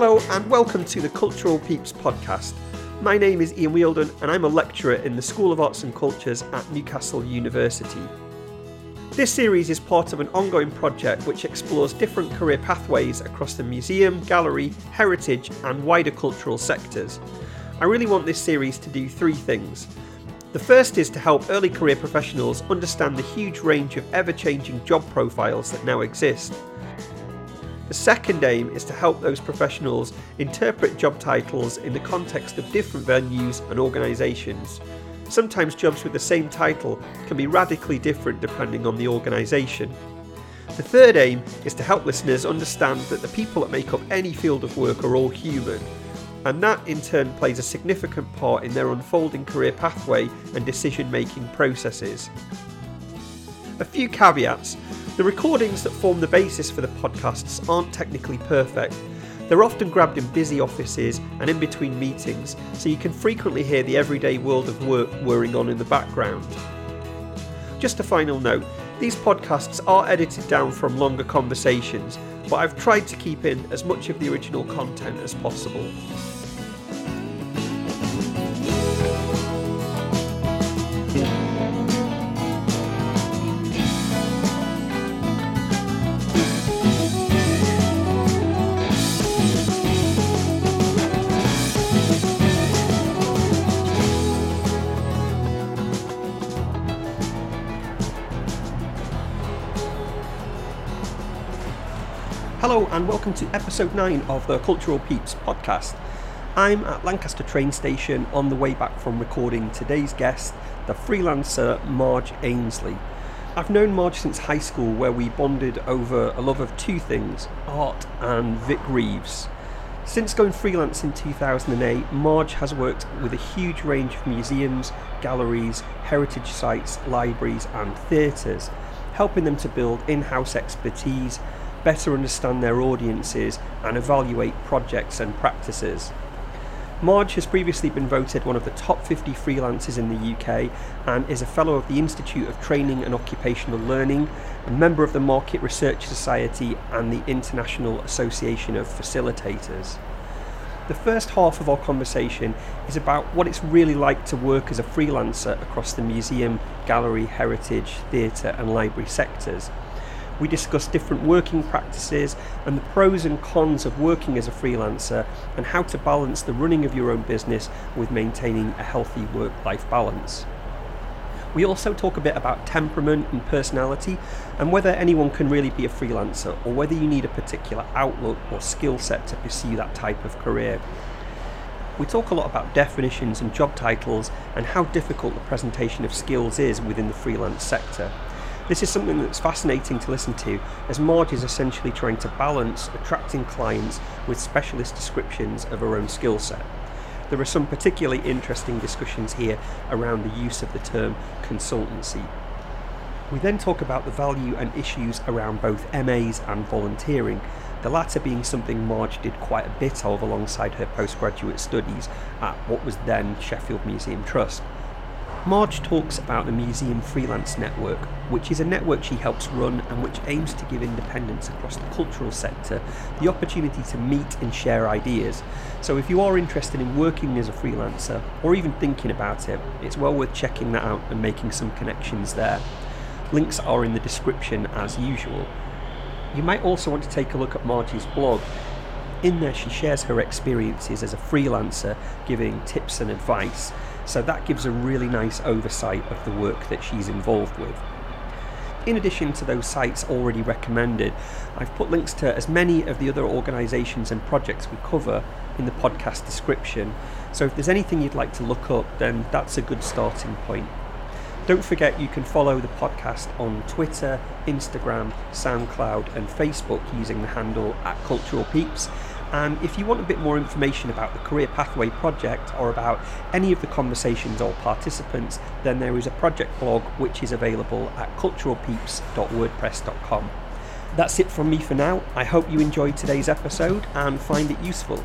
Hello, and welcome to the Cultural Peeps podcast. My name is Ian Wheeldon, and I'm a lecturer in the School of Arts and Cultures at Newcastle University. This series is part of an ongoing project which explores different career pathways across the museum, gallery, heritage, and wider cultural sectors. I really want this series to do three things. The first is to help early career professionals understand the huge range of ever changing job profiles that now exist. The second aim is to help those professionals interpret job titles in the context of different venues and organisations. Sometimes jobs with the same title can be radically different depending on the organisation. The third aim is to help listeners understand that the people that make up any field of work are all human, and that in turn plays a significant part in their unfolding career pathway and decision making processes. A few caveats the recordings that form the basis for the podcasts aren't technically perfect. They're often grabbed in busy offices and in between meetings, so you can frequently hear the everyday world of work whirring on in the background. Just a final note these podcasts are edited down from longer conversations, but I've tried to keep in as much of the original content as possible. Hello, and welcome to episode 9 of the Cultural Peeps podcast. I'm at Lancaster train station on the way back from recording today's guest, the freelancer Marge Ainsley. I've known Marge since high school, where we bonded over a love of two things art and Vic Reeves. Since going freelance in 2008, Marge has worked with a huge range of museums, galleries, heritage sites, libraries, and theatres, helping them to build in house expertise better understand their audiences and evaluate projects and practices. Marge has previously been voted one of the top 50 freelancers in the UK and is a fellow of the Institute of Training and Occupational Learning, a member of the Market Research Society and the International Association of Facilitators. The first half of our conversation is about what it's really like to work as a freelancer across the museum, gallery, heritage, theatre, and library sectors. We discuss different working practices and the pros and cons of working as a freelancer and how to balance the running of your own business with maintaining a healthy work life balance. We also talk a bit about temperament and personality and whether anyone can really be a freelancer or whether you need a particular outlook or skill set to pursue that type of career. We talk a lot about definitions and job titles and how difficult the presentation of skills is within the freelance sector. This is something that's fascinating to listen to, as Marge is essentially trying to balance attracting clients with specialist descriptions of her own skill set. There are some particularly interesting discussions here around the use of the term consultancy. We then talk about the value and issues around both MAs and volunteering, the latter being something Marge did quite a bit of alongside her postgraduate studies at what was then Sheffield Museum Trust. Marge talks about the Museum Freelance Network, which is a network she helps run and which aims to give independents across the cultural sector the opportunity to meet and share ideas. So, if you are interested in working as a freelancer or even thinking about it, it's well worth checking that out and making some connections there. Links are in the description as usual. You might also want to take a look at Marge's blog. In there, she shares her experiences as a freelancer, giving tips and advice so that gives a really nice oversight of the work that she's involved with. In addition to those sites already recommended, I've put links to as many of the other organisations and projects we cover in the podcast description. So if there's anything you'd like to look up, then that's a good starting point. Don't forget you can follow the podcast on Twitter, Instagram, SoundCloud, and Facebook using the handle at Cultural Peeps and if you want a bit more information about the Career Pathway project or about any of the conversations or participants, then there is a project blog which is available at culturalpeeps.wordpress.com. That's it from me for now. I hope you enjoyed today's episode and find it useful.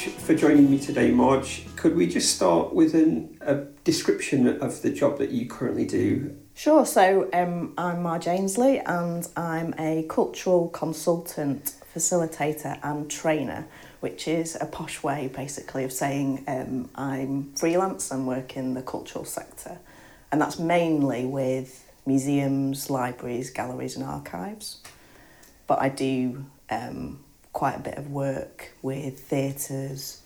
Much for joining me today, Marge. Could we just start with an, a description of the job that you currently do? Sure, so um, I'm Marge Ainsley and I'm a cultural consultant, facilitator, and trainer, which is a posh way basically of saying um, I'm freelance and work in the cultural sector. And that's mainly with museums, libraries, galleries, and archives. But I do um, quite a bit of work with theatres,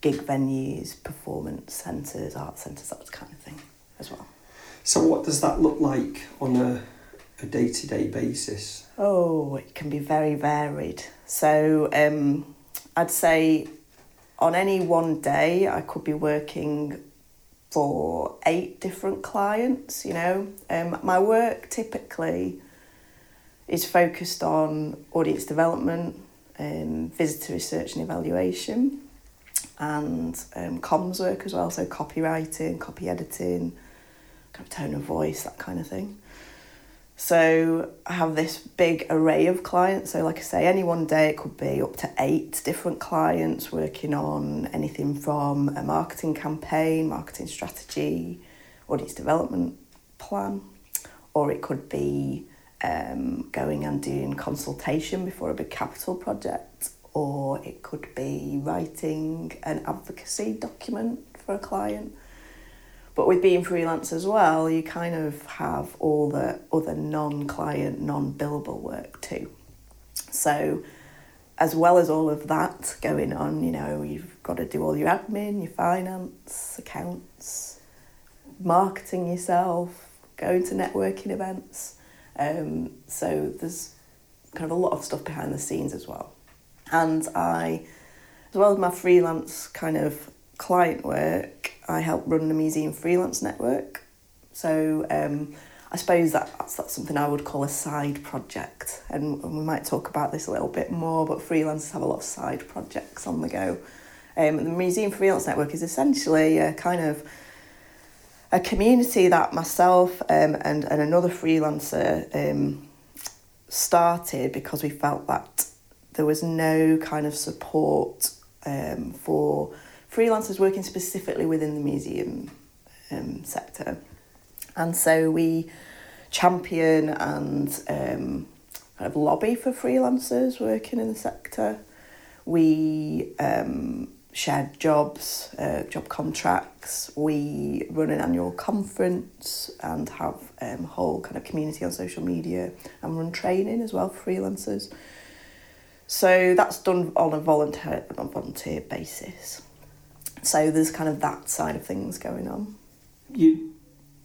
gig venues, performance centres, art centres, that kind of thing as well. So, what does that look like on a, a day-to-day basis? Oh, it can be very varied. So, um, I'd say on any one day, I could be working for eight different clients. You know, um, my work typically is focused on audience development, um, visitor research and evaluation, and um, comms work as well. So copywriting, copy editing, kind of tone of voice, that kind of thing. So I have this big array of clients. So, like I say, any one day it could be up to eight different clients working on anything from a marketing campaign, marketing strategy, audience development plan, or it could be um, going and doing consultation before a big capital project, or it could be writing an advocacy document for a client but with being freelance as well, you kind of have all the other non client, non billable work too. So, as well as all of that going on, you know, you've got to do all your admin, your finance, accounts, marketing yourself, going to networking events. Um, so, there's kind of a lot of stuff behind the scenes as well. And I, as well as my freelance kind of client work, I help run the museum freelance network. So um, I suppose that, that's, that's something I would call a side project. And, and we might talk about this a little bit more, but freelancers have a lot of side projects on the go. Um, the Museum Freelance Network is essentially a kind of a community that myself um, and, and another freelancer um, started because we felt that there was no kind of support um, for freelancers working specifically within the museum um, sector. And so we champion and um, kind of lobby for freelancers working in the sector. We um, share jobs, uh, job contracts. We run an annual conference and have um, a whole kind of community on social media and run training as well for freelancers. So that's done on a volunteer, on a volunteer basis. So there's kind of that side of things going on. You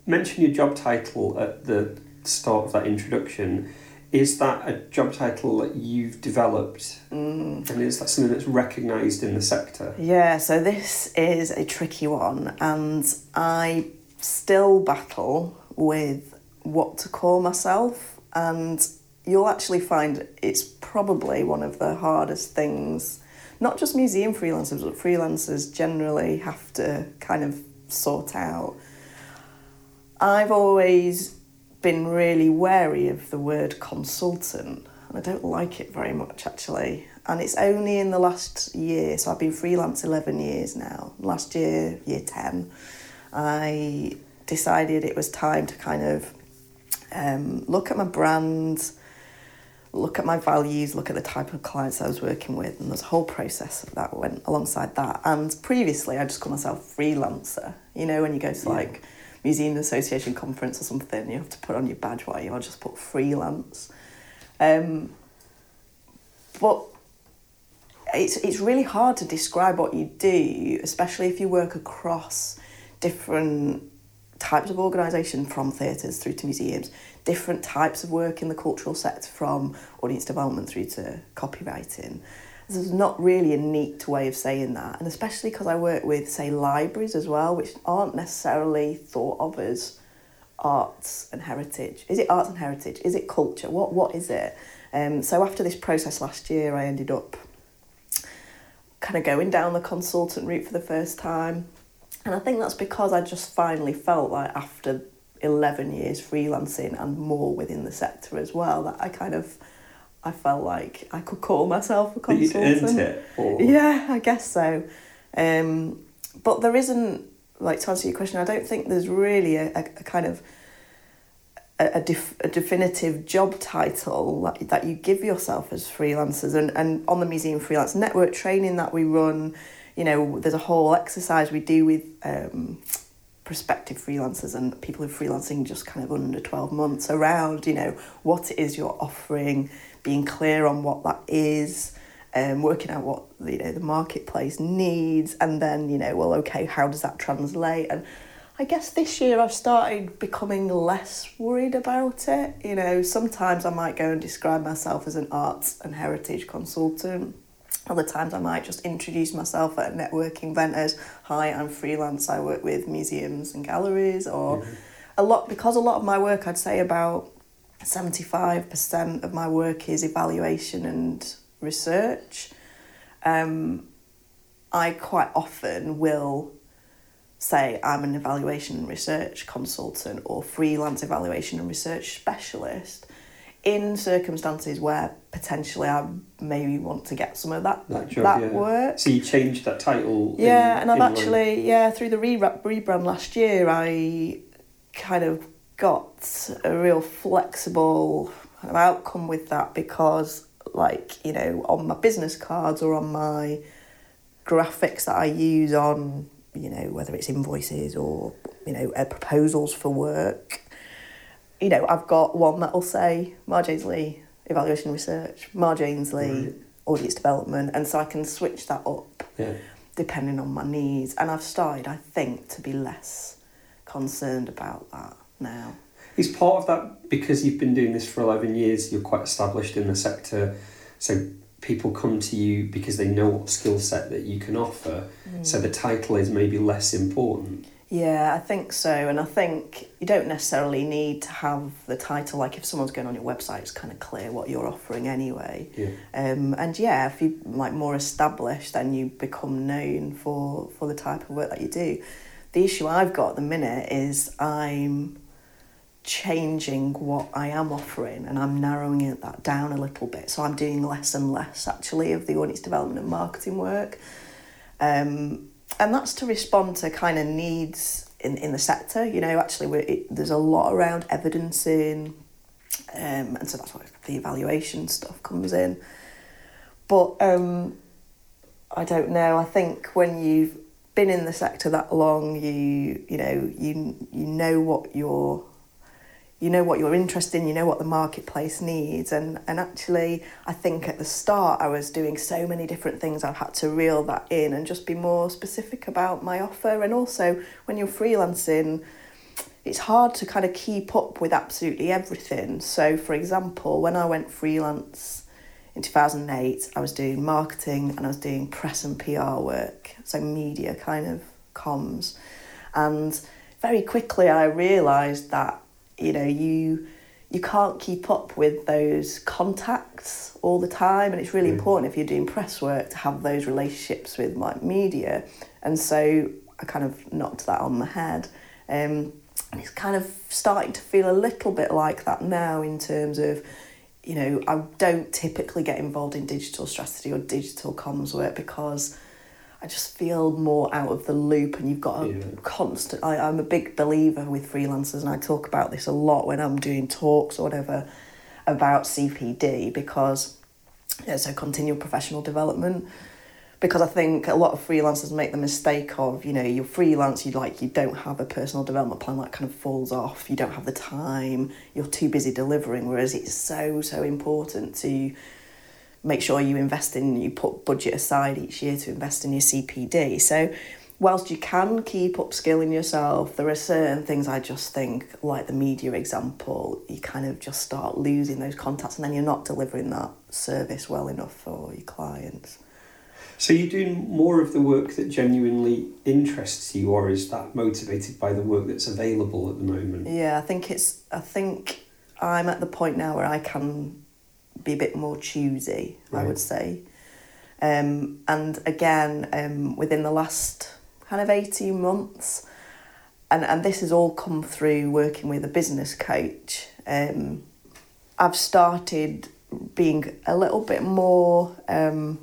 mentioned your job title at the start of that introduction. Is that a job title that you've developed? Mm. And is that something that's recognised in the sector? Yeah, so this is a tricky one, and I still battle with what to call myself, and you'll actually find it's probably one of the hardest things not just museum freelancers, but freelancers generally have to kind of sort out. I've always been really wary of the word consultant, and I don't like it very much actually. And it's only in the last year, so I've been freelance 11 years now. Last year, year 10, I decided it was time to kind of um, look at my brand, look at my values, look at the type of clients I was working with, and there's a whole process that went alongside that. And previously, I just called myself freelancer. You know, when you go to yeah. like museum association conference or something, you have to put on your badge while you. I just put freelance. Um, but it's it's really hard to describe what you do, especially if you work across different types of organisation from theatres through to museums, different types of work in the cultural sector from audience development through to copywriting. There's not really a neat way of saying that, and especially because I work with, say, libraries as well, which aren't necessarily thought of as arts and heritage. Is it arts and heritage? Is it culture? What what is it? Um, so after this process last year, I ended up kind of going down the consultant route for the first time. And I think that's because I just finally felt like after 11 years freelancing and more within the sector as well that I kind of I felt like I could call myself a consultant. Or... Yeah, I guess so. Um, but there isn't, like to answer your question, I don't think there's really a, a, a kind of a, a, def, a definitive job title that, that you give yourself as freelancers. And, and on the Museum Freelance Network training that we run, you know, there's a whole exercise we do with um, prospective freelancers and people who are freelancing just kind of under 12 months around, you know, what it is you're offering, being clear on what that is, um, working out what you know the marketplace needs, and then you know, well, okay, how does that translate? And I guess this year I've started becoming less worried about it. You know, sometimes I might go and describe myself as an arts and heritage consultant. Other times I might just introduce myself at a networking event as, "Hi, I'm freelance. I work with museums and galleries," or a lot because a lot of my work, I'd say about 75% of my work is evaluation and research. Um, I quite often will say I'm an evaluation and research consultant or freelance evaluation and research specialist in circumstances where potentially I maybe want to get some of that That job, that yeah. work. So you changed that title? in- Yeah, and I've in actually yeah through the re- rebrand last year, I kind of got a real flexible kind of outcome with that because like you know on my business cards or on my graphics that I use on you know whether it's invoices or you know uh, proposals for work. You know, I've got one that'll say Marge Lee evaluation research, Ainsley Right. audience development, and so I can switch that up Yeah. depending on my needs. And I've started, I think, to be less concerned about that now. Is part of that because you've been doing this for 11 years, you're quite established in the sector, so people come to you because they know what skill set that you can offer, so the title is maybe less important. Yeah, I think so. And I think you don't necessarily need to have the title. Like if someone's going on your website, it's kind of clear what you're offering anyway. Yeah. Um, and yeah, if you like more established, then you become known for for the type of work that you do. The issue I've got at the minute is I'm changing what I am offering and I'm narrowing it that down a little bit. So I'm doing less and less actually of the audience development and marketing work. Um, and that's to respond to kind of needs in, in the sector. You know, actually, it, there's a lot around evidencing, um, and so that's why the evaluation stuff comes in. But um, I don't know. I think when you've been in the sector that long, you you know you you know what you're you know what you're interested in, you know what the marketplace needs, and and actually, I think at the start I was doing so many different things. I've had to reel that in and just be more specific about my offer. And also, when you're freelancing, it's hard to kind of keep up with absolutely everything. So, for example, when I went freelance in 2008, I was doing marketing and I was doing press and PR work, so media kind of comms. And very quickly I realised that, you know, you you can't keep up with those contacts all the time and it's really Mm. important if you're doing press work to have those relationships with like media and so I kind of knocked that on the head um, and it's kind of starting to feel a little bit like that now in terms of you know I don't typically get involved in digital strategy or digital comms work because I just feel more out of the loop and you've got a Yeah. constant I, I'm a big believer with freelancers and I talk about this a lot when I'm doing talks or whatever about CPD because it's a continual professional development because I think a lot of freelancers make the mistake of you know you're freelance you like you don't have a personal development plan that kind of falls off you don't have the time you're too busy delivering whereas it's so so important to make sure you invest in you put budget aside each year to invest in your CPD so whilst you can keep upskilling yourself there are certain things I just think like the media example you kind of just start losing those contacts and then you're not delivering that service well enough for your clients So you're doing more of the work that genuinely interests you, or is that motivated by the work that's available at the moment? Yeah, I think it's. I think I'm at the point now where I can be a bit more choosy. I would say, um, and again, um, within the last kind of eighteen months, and and this has all come through working with a business coach. Um, I've started being a little bit more, um,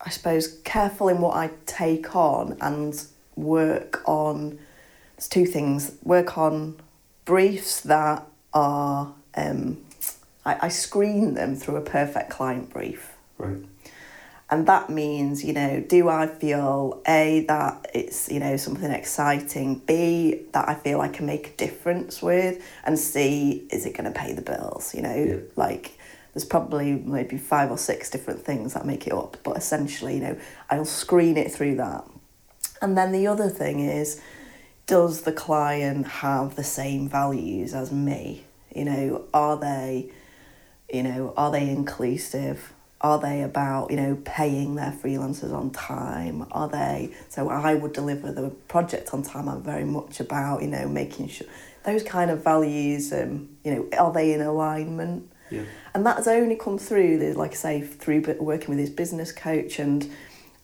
I suppose, careful in what I take on and work on. There's two things. Work on briefs that are. Um, I, I screen them through a perfect client brief. Right. And that means, you know, do I feel A, that it's, you know, something exciting, B, that I feel I can make a difference with, and C, is it going to pay the bills? You know, Yeah. like there's probably maybe five or six different things that make it up, but essentially, you know, I'll screen it through that. And then the other thing is, does the client have the same values as me? You know, are they, you know, are they inclusive? Are they about, you know, paying their freelancers on time? Are they, so I would deliver the project on time. I'm very much about, you know, making sure those kind of values, um, you know, are they in alignment? Yeah. And that's only come through, the- like I say, through working with his business coach and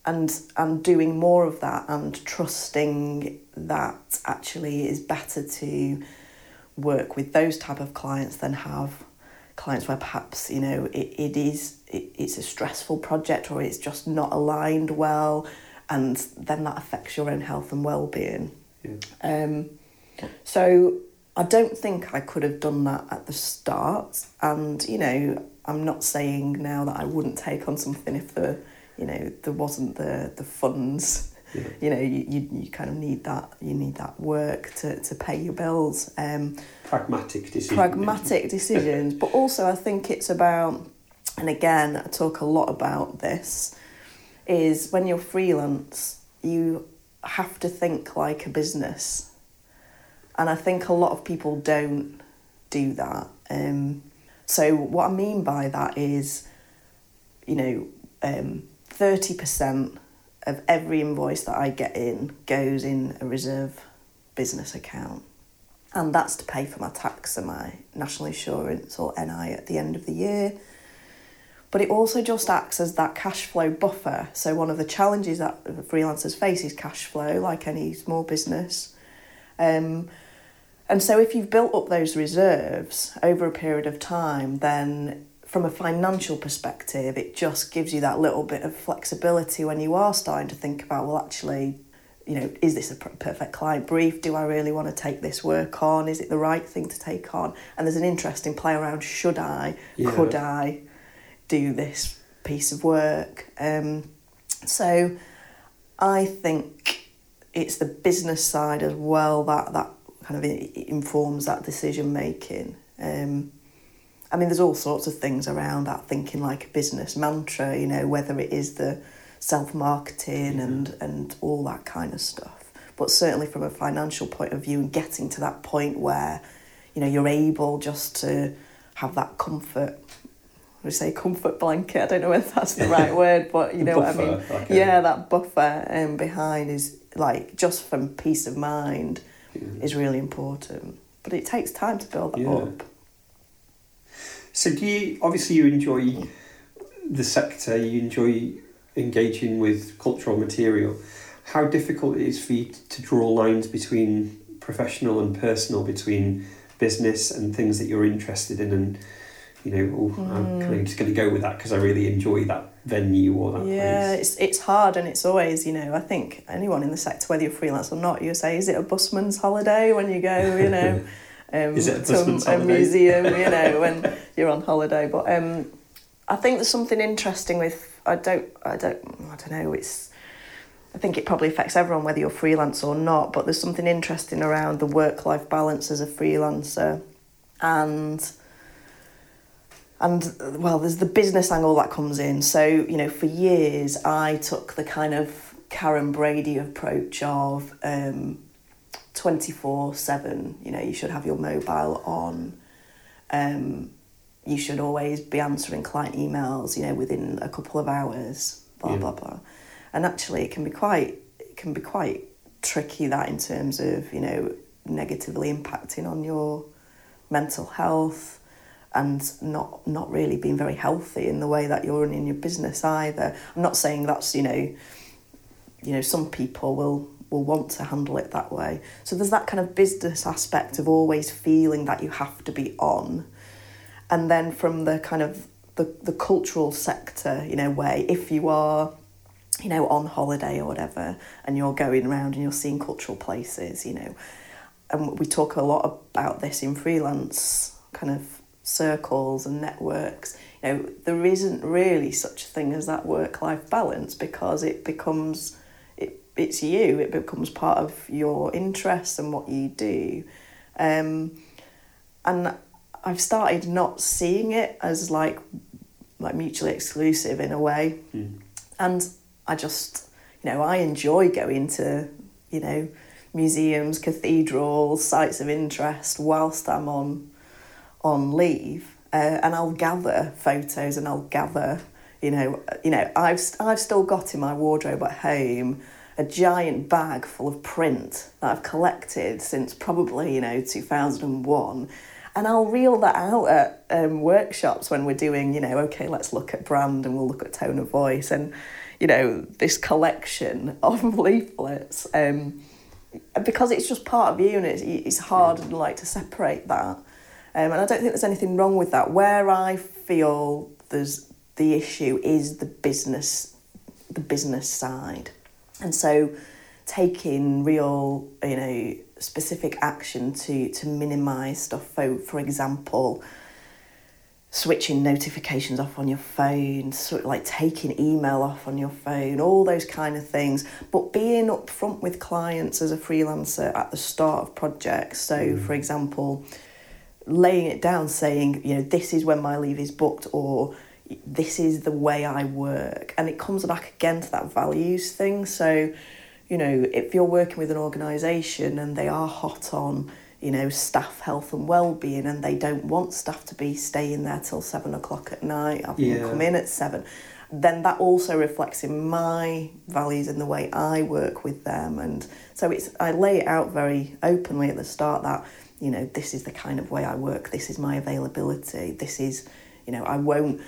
and and doing more of that and trusting that actually is better to work with those type of clients than have clients where perhaps you know it, it is it, it's a stressful project or it's just not aligned well and then that affects your own health and well-being Yeah. um, so I don't think I could have done that at the start. And, you know, I'm not saying now that I wouldn't take on something if the, you know, there wasn't the, the funds. Yeah. You know, you, you, you kind of need that, you need that work to, to pay your bills. Um, Pragmatic decision. pragmatic decisions, but also I think it's about, and again, I talk a lot about this, is when you're freelance, you have to think like a business. And I think a lot of people don't do that. Um, so, what I mean by that is, you know, um, 30% of every invoice that I get in goes in a reserve business account and that's to pay for my tax and my national insurance or NI at the end of the year. But it also just acts as that cash flow buffer. So, one of the challenges that freelancers face is cash flow, like any small business. Um, and so, if you've built up those reserves over a period of time, then from a financial perspective, it just gives you that little bit of flexibility when you are starting to think about, well, actually, you know, is this a perfect client brief? Do I really want to take this work on? Is it the right thing to take on? And there's an interesting play around should I, Yeah. could I do this piece of work? Um, so I think it's the business side as well that, that kind of informs that decision making. Um, I mean, there's all sorts of things around that thinking like a business mantra, you know, whether it is the self marketing and, and all that kind of stuff. But certainly from a financial point of view and getting to that point where, you know, you're able just to have that comfort. We say comfort blanket. I don't know whether that's the right word, but you know what I mean. Buffer, a- yeah, that buffer um, behind is like just from peace of mind is really important. But it takes time to build that Yeah. up. So do you obviously you enjoy the sector, you enjoy engaging with cultural material. How difficult it is for you to draw lines between professional and personal, between business and things that you're interested in and you know, oh, I'm hmm. kind of just going to go with that because I really enjoy that venue or that Yeah, place. it's it's hard and it's always, you know, I think anyone in the sector, whether you're freelance or not, you say, is it a busman's holiday when you go, you know, um, Is it a to a museum, you know, when you're on holiday. But um, I think there's something interesting with, I don't, I don't, I don't know, it's, I think it probably affects everyone whether you're freelance or not, but there's something interesting around the work-life balance as a freelancer and and well there's the business angle that comes in so you know for years i took the kind of Karren Brady approach of um 24 7 you know you should have your mobile on um you should always be answering client emails you know within a couple of hours blah Yeah. blah blah and actually it can be quite it can be quite tricky that in terms of you know negatively impacting on your mental health and not not really being very healthy in the way that you're running your business either. I'm not saying that's you know you know some people will will want to handle it that way. So there's that kind of business aspect of always feeling that you have to be on. And then from the kind of the, the cultural sector, you know, way if you are, you know, on holiday or whatever, and you're going around and you're seeing cultural places, you know, and we talk a lot about this in freelance kind of circles and networks. You know, there isn't really such a thing as that work life balance because it becomes it's you. It becomes part of your interests and what you do, um, and I've started not seeing it as like like mutually exclusive in a way. Mm. And I just, you know, I enjoy going to, you know, museums, cathedrals, sites of interest whilst I'm on on leave. Uh, and I'll gather photos and I'll gather, you know, you know, I've I've still got in my wardrobe at home a giant bag full of print that I've collected since probably, you know, 2001 and I'll reel that out at um, workshops when we're doing, you know, okay, let's look at brand and we'll look at tone of voice and, you know, this collection of leaflets. Um, because it's just part of you and it's, it's hard like to separate that. Um, and I don't think there's anything wrong with that. Where I feel there's the issue is the business, the business side. And so taking real, you know, specific action to to minimize stuff. For, for example, switching notifications off on your phone, sort of like taking email off on your phone, all those kind of things. But being upfront with clients as a freelancer at the start of projects. So, mm. for example, laying it down, saying, you know, this is when my leave is booked, or this is the way I work, and it comes back again to that values thing. So you know, if you're working with an organisation and they are hot on, you know, staff health and well-being and they don't want staff to be staying there till seven o'clock at night, having yeah. come in at seven, then that also reflects in my values and the way I work with them. And so it's I lay it out very openly at the start that, you know, this is the kind of way I work, this is my availability, this is, you know, I won't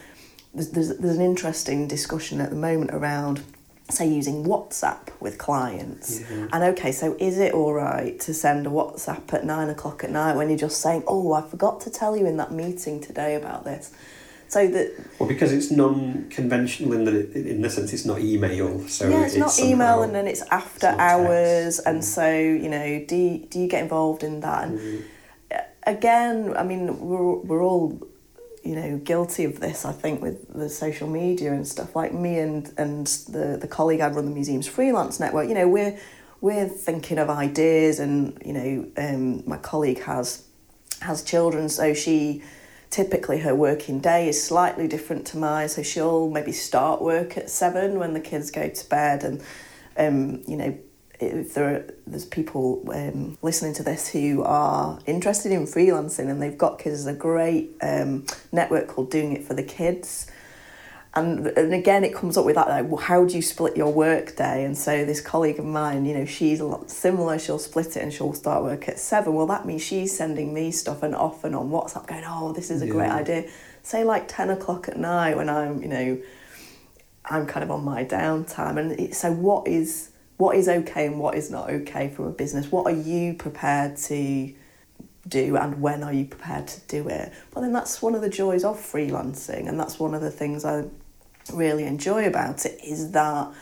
there's, there's, there's an interesting discussion at the moment around say using WhatsApp with clients. Yeah. And okay, so is it all right to send a WhatsApp at nine o'clock at night when you're just saying, "Oh, I forgot to tell you in that meeting today about this." So that well, because it's non-conventional in it, in the sense it's not email. So yeah, it's, it's not email, and then it's after it's hours, and so you know, do you, do you get involved in that? And mm. again, I mean, we're we're all you know guilty of this I think with the social media and stuff. Like me and and the the colleague I run the museum's freelance network you know we're we're thinking of ideas and you know um, my colleague has has children so she typically her working day is slightly different to mine. So she'll maybe start work at seven when the kids go to bed and um, you know if there are, there's people um, listening to this who are interested in freelancing and they've got kids, there's a great um, network called Doing It for the Kids. And, and again, it comes up with that, like, well, how do you split your work day? And so this colleague of mine, you know, she's a lot similar. She'll split it and she'll start work at seven. Well, that means she's sending me stuff and often on WhatsApp going, oh, this is a yeah. great idea. Say like 10 o'clock at night when I'm, you know, I'm kind of on my downtime. And it, so what is what is okay and what is not okay from a business. What are you prepared to do and when are you prepared to do it? But then that's one of the joys of freelancing and that's one of the things I really enjoy about it is that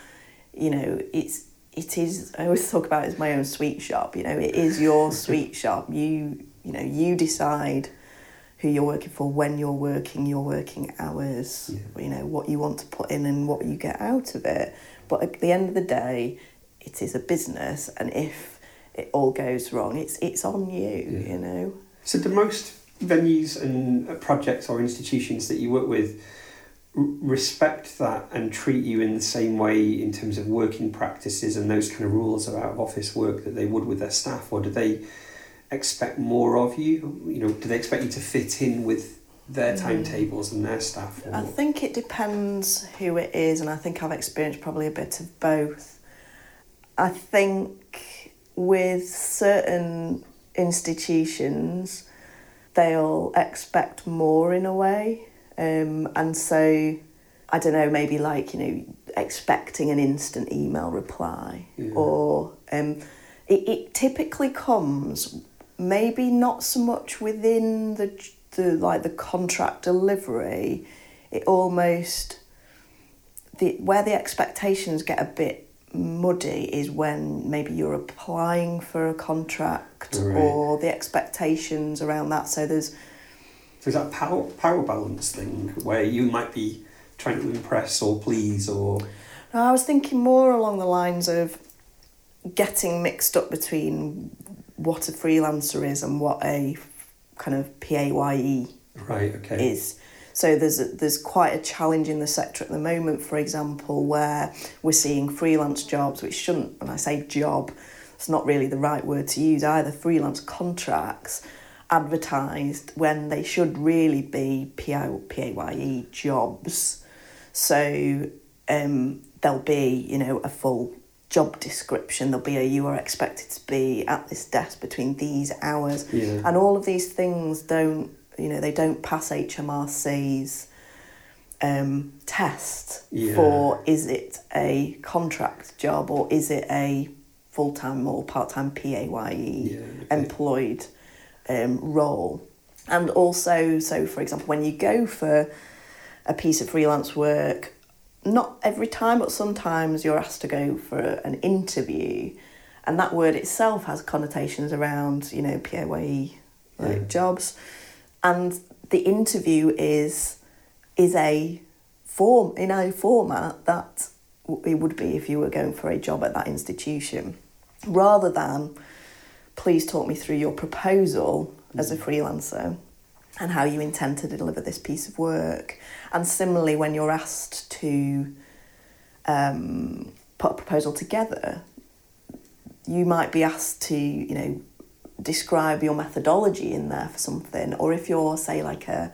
you know it's it is I always talk about it as my own sweet shop you know it is your sweet shop you you know you decide who you're working for when you're working your working hours yeah. you know what you want to put in and what you get out of it but at the end of the day it is a business, and if it all goes wrong, it's it's on you. Yeah. You know. So the most venues and uh, projects or institutions that you work with respect that and treat you in the same way in terms of working practices and those kind of rules of out of office work that they would with their staff, or do they expect more of you? You know, do they expect you to fit in with their hmm. timetables and their staff? Or? I think it depends who it is, and I think I've experienced probably a bit of both. I think with certain institutions, they'll expect more in a way. Um, and so, I don't know, maybe like, you know, expecting an instant email reply yeah. or um, it, it typically comes maybe not so much within the, the like the contract delivery it almost the where the expectations get a bit muddy is when maybe you're applying for a contract Right. or the expectations around that. So there's So is that power power balance thing where you might be trying to impress or please or No, I was thinking more along the lines of getting mixed up between what a freelancer is and what a kind of PAYE right? Okay. is. So there's a, there's quite a challenge in the sector at the moment, for example, where we're seeing freelance jobs, which shouldn't, when I say job, it's not really the right word to use either, freelance contracts advertised when they should really be PI, PAYE jobs. So um, there'll be, you know, a full job description. There'll be a you are expected to be at this desk between these hours. Yeah. And all of these things don't, you know, they don't pass HMRC's um, test Yeah. for is it a contract job or is it a full time or part time PAYE Yeah, okay. employed um, role. And also, so for example, when you go for a piece of freelance work, not every time, but sometimes you're asked to go for an interview, and that word itself has connotations around, you know, PAYE like Yeah. jobs, and the interview is is a form in a format that it would be if you were going for a job at that institution, rather than please talk me through your proposal as a freelancer and how you intend to deliver this piece of work. And similarly, when you're asked to um, put a proposal together, you might be asked to, you know, describe your methodology in there for something. Or if you're, say, like a,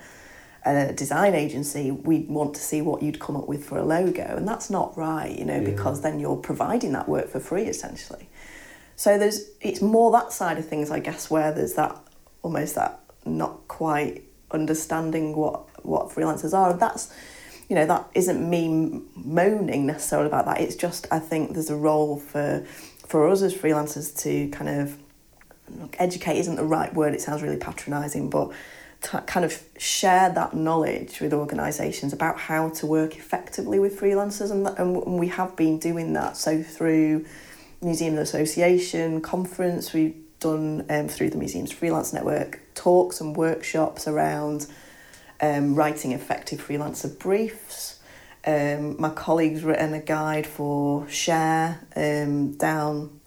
a design agency, we'd want to see what you'd come up with for a logo. And that's not right, you know, Yeah. because then you're providing that work for free essentially. So there's it's more that side of things, I guess, where there's that almost that not quite understanding what what freelancers are. And that's you know that isn't me moaning necessarily about that. It's just I think there's a role for for us as freelancers to kind of look, educate isn't the right word. It sounds really patronising, but to kind of share that knowledge with organisations about how to work effectively with freelancers, and, and we have been doing that. So through Museum Association conference, we've done um, through the Museums Freelance Network talks and workshops around um, writing effective freelancer briefs. Um, my colleague's written a guide for Share um, down,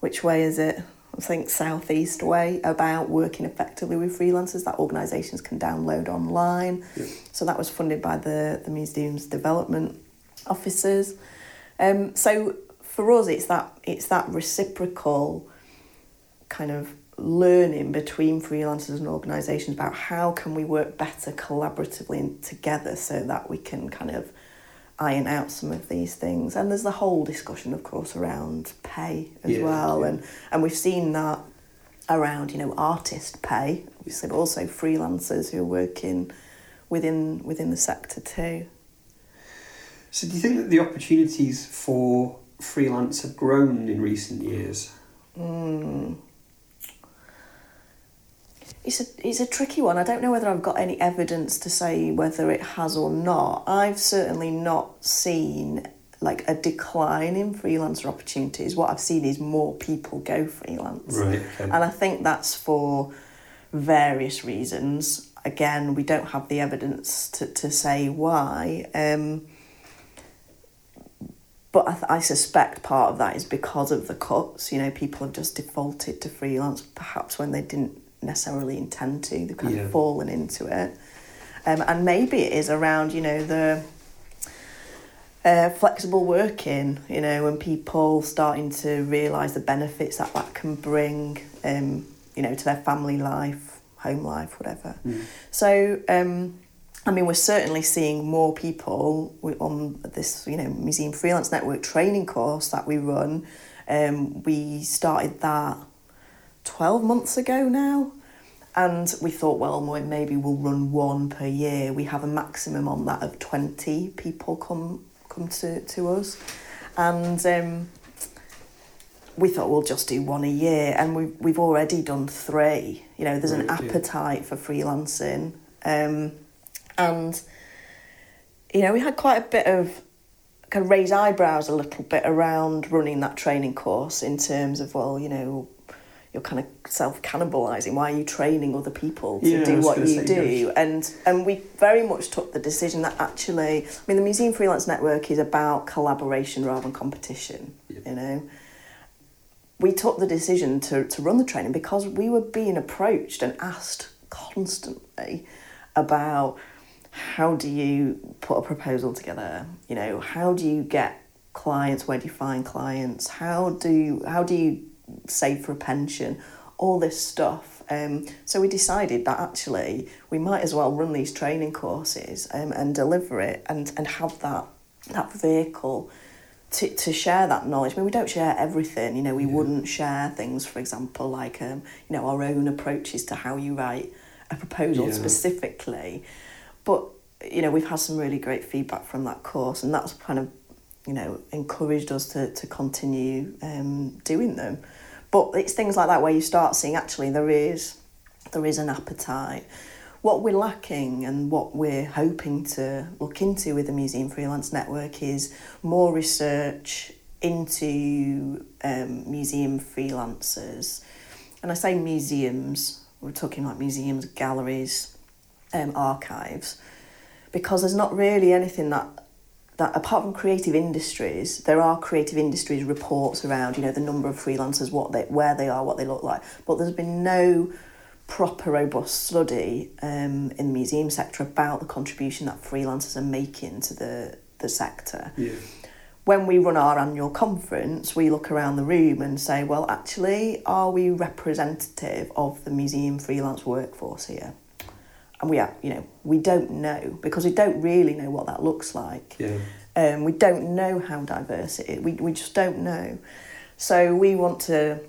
which way is it? I think southeast way about working effectively with freelancers that organisations can download online. Yeah. So that was funded by the the museum's development officers. Um, so for us, it's that it's that reciprocal kind of learning between freelancers and organisations about how can we work better collaboratively and together so that we can kind of iron out some of these things. And there's the whole discussion, of course, around pay as Yeah, well, yeah. and and we've seen that around you know artist pay, obviously, but also freelancers who are working within within the sector too. So do you think that the opportunities for freelance have grown in recent years? Mm. It's a it's a tricky one. I don't know whether I've got any evidence to say whether it has or not. I've certainly not seen like a decline in freelancer opportunities. What I've seen is more people go freelance. Right. Okay. And I think that's for various reasons. Again, we don't have the evidence to, to say why. Um, but I, th- I suspect part of that is because of the cuts. You know, people have just defaulted to freelance, perhaps when they didn't necessarily intend to. They've kind Yeah. of fallen into it. Um, and maybe it is around, you know, the uh, flexible working, you know, when people starting to realise the benefits that that can bring, um, you know, to their family life, home life, whatever. Mm. So, um, I mean, we're certainly seeing more people on this, you know, Museum Freelance Network training course that we run. Um, we started that 12 months ago now. And we thought, well, maybe we'll run one per year. We have a maximum on that of 20 people come come to, to us. And um, we thought we'll just do one a year. And we've, we've already done three. You know, there's an appetite for freelancing. Um, and you know, we had quite a bit of kind of raise eyebrows a little bit around running that training course in terms of, well, you know, you're kind of self cannibalizing. Why are you training other people to Yeah, do what you do? yes. And and we very much took the decision that actually, I mean, the Museum Freelance Network is about collaboration rather than competition. Yeah. You know, we took the decision to to run the training because we were being approached and asked constantly about how do you put a proposal together you know how do you get clients where do you find clients how do how do you save for a pension all this stuff um, so we decided that actually we might as well run these training courses um, and deliver it and, and have that that vehicle to, to share that knowledge. I mean, we don't share everything. You know, we wouldn't share things, for example, like um, you know our own approaches to how you write a proposal Yeah. specifically. But you know, we've had some really great feedback from that course, and that's kind of you know encouraged us to to continue um, doing them. But it's things like that where you start seeing actually there is there is an appetite. What we're lacking and what we're hoping to look into with the Museum Freelance Network is more research into um, museum freelancers. And I say museums, we're talking like museums, galleries, um, archives, because there's not really anything that that apart from creative industries, there are creative industries reports around, you know, the number of freelancers, what they where they are, what they look like. But there's been no proper robust study um, in the museum sector about the contribution that freelancers are making to the, the sector. Yeah. When we run our annual conference, we look around the room and say, well, actually, are we representative of the museum freelance workforce here? And we are, you know, we don't know because we don't really know what that looks like. Yeah. Um, we don't know how diverse it is. We, we just don't know. So we want to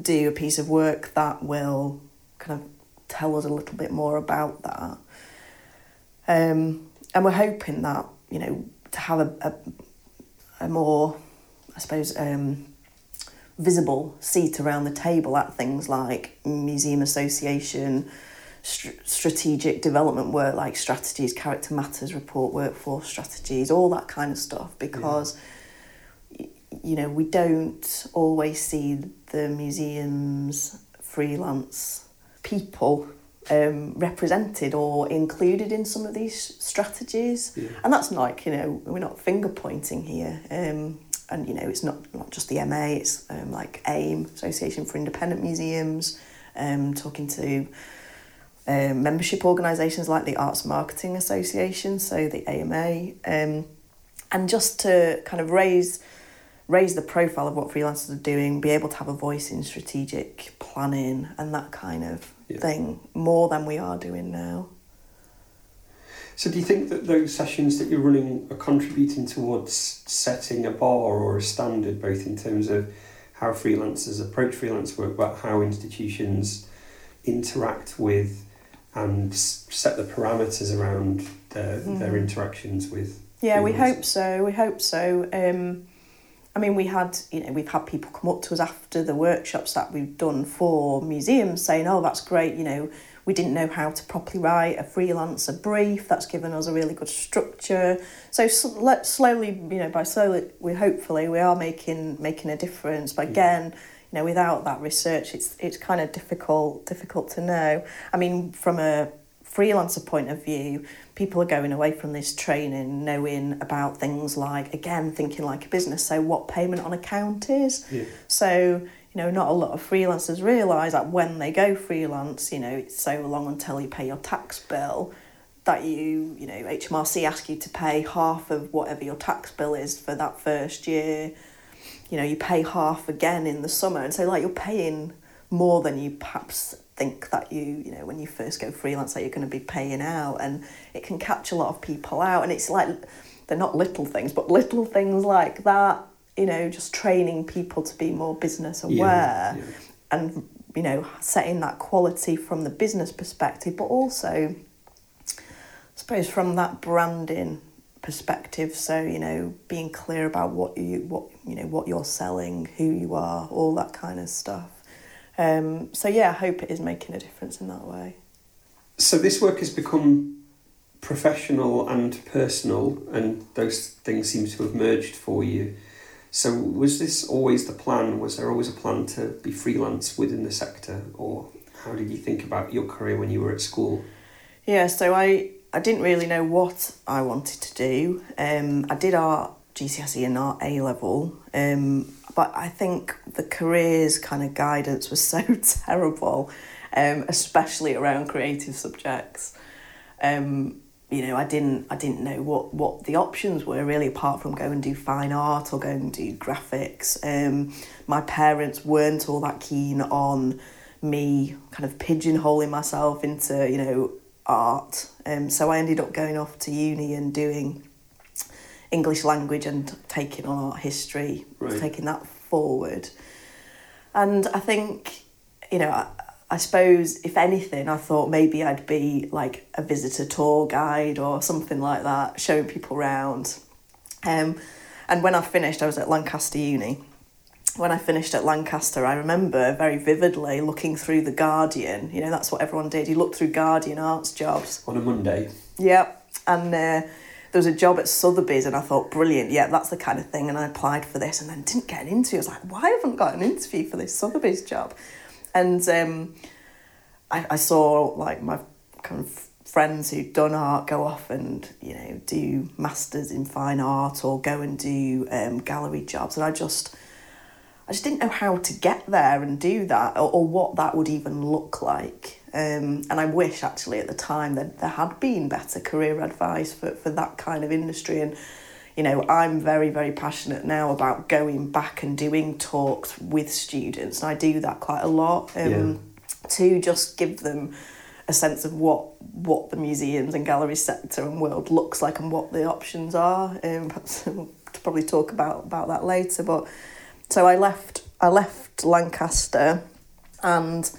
do a piece of work that will kind of tell us a little bit more about that. Um, and we're hoping that, you know, to have a, a, a more, I suppose, um, visible seat around the table at things like museum association, str- strategic development work like strategies, character matters report, workforce strategies, all that kind of stuff because y you know we don't always see the museums freelance people um, represented or included in some of these strategies Yeah. and that's not like you know we're not finger pointing here um, and you know it's not not just the MA it's um, like AIM Association for Independent Museums um, talking to um, membership organisations like the Arts Marketing Association so the AMA um, and just to kind of raise raise the profile of what freelancers are doing be able to have a voice in strategic planning and that kind of Yeah. thing more than we are doing now So do you think that those sessions that you're running are contributing towards setting a bar or a standard, both in terms of how freelancers approach freelance work, but how institutions interact with and set the parameters around their, their Mm. interactions with Yeah, we hope so. We hope so. Um, I mean, we had, you know, we've had people come up to us after the workshops that we've done for museums saying, oh, that's great, you know, we didn't know how to properly write a freelancer brief. That's given us a really good structure. So let slowly, you know, by slowly, we hopefully we are making making a difference. But Yeah. You know, without that research, it's it's kind of difficult difficult to know. I mean, from a freelancer point of view, people are going away from this training knowing about things like again thinking like a business. So what payment on account is. Yeah. So, you know, not a lot of freelancers realise that when they go freelance, you know, it's so long until you pay your tax bill that you, you know, HMRC ask you to pay half of whatever your tax bill is for that first year. You know, you pay half again in the summer. And so, like, you're paying more than you perhaps think that you, you know, when you first go freelance, that you're going to be paying out. And it can catch a lot of people out. And it's like, they're not little things, but little things like that, you know, just training people to be more business aware Yeah, yeah. and, you know, setting that quality from the business perspective, but also, I suppose, from that branding perspective. So, you know, being clear about what you, what, you know, what you're selling, who you are, all that kind of stuff. Um, so, yeah, I hope it is making a difference in that way. So this work has become professional and personal, and those things seem to have merged for you. So, was this always the plan? Was there always a plan to be freelance within the sector, or how did you think about your career when you were at school? Yeah, so I, I didn't really know what I wanted to do. Um, I did art GCSE and art A level, um, but I think the careers kind of guidance was so terrible, um, especially around creative subjects. Um, you know, I didn't I didn't know what, what the options were really apart from go and do fine art or go and do graphics. Um, my parents weren't all that keen on me kind of pigeonholing myself into, you know, art. Um, so I ended up going off to uni and doing English language and taking on art history, Right. taking that forward. And I think, you know, I, I suppose if anything, I thought maybe I'd be like a visitor tour guide or something like that, showing people around. Um, and when I finished, I was at Lancaster Uni. When I finished at Lancaster, I remember very vividly looking through the Guardian. You know, that's what everyone did. You looked through Guardian arts jobs. On a Monday, Yep. And uh, there was a job at Sotheby's, and I thought, brilliant, yeah, that's the kind of thing. And I applied for this and then didn't get an interview. I was like, why haven't I got an interview for this Sotheby's job? And um, I, I saw like my kind of friends who'd done art go off and, you know, do masters in fine art or go and do um, gallery jobs. And I just, I just didn't know how to get there and do that or, or what that would even look like. Um, and I wish actually at the time that there had been better career advice for, for that kind of industry. And, you know, I'm very, very passionate now about going back and doing talks with students. And I do that quite a lot um, to just give them a sense of what what the museums and gallery sector and world looks like and what the options are. Um, perhaps we'll probably talk about, about that later. But so I left I left Lancaster and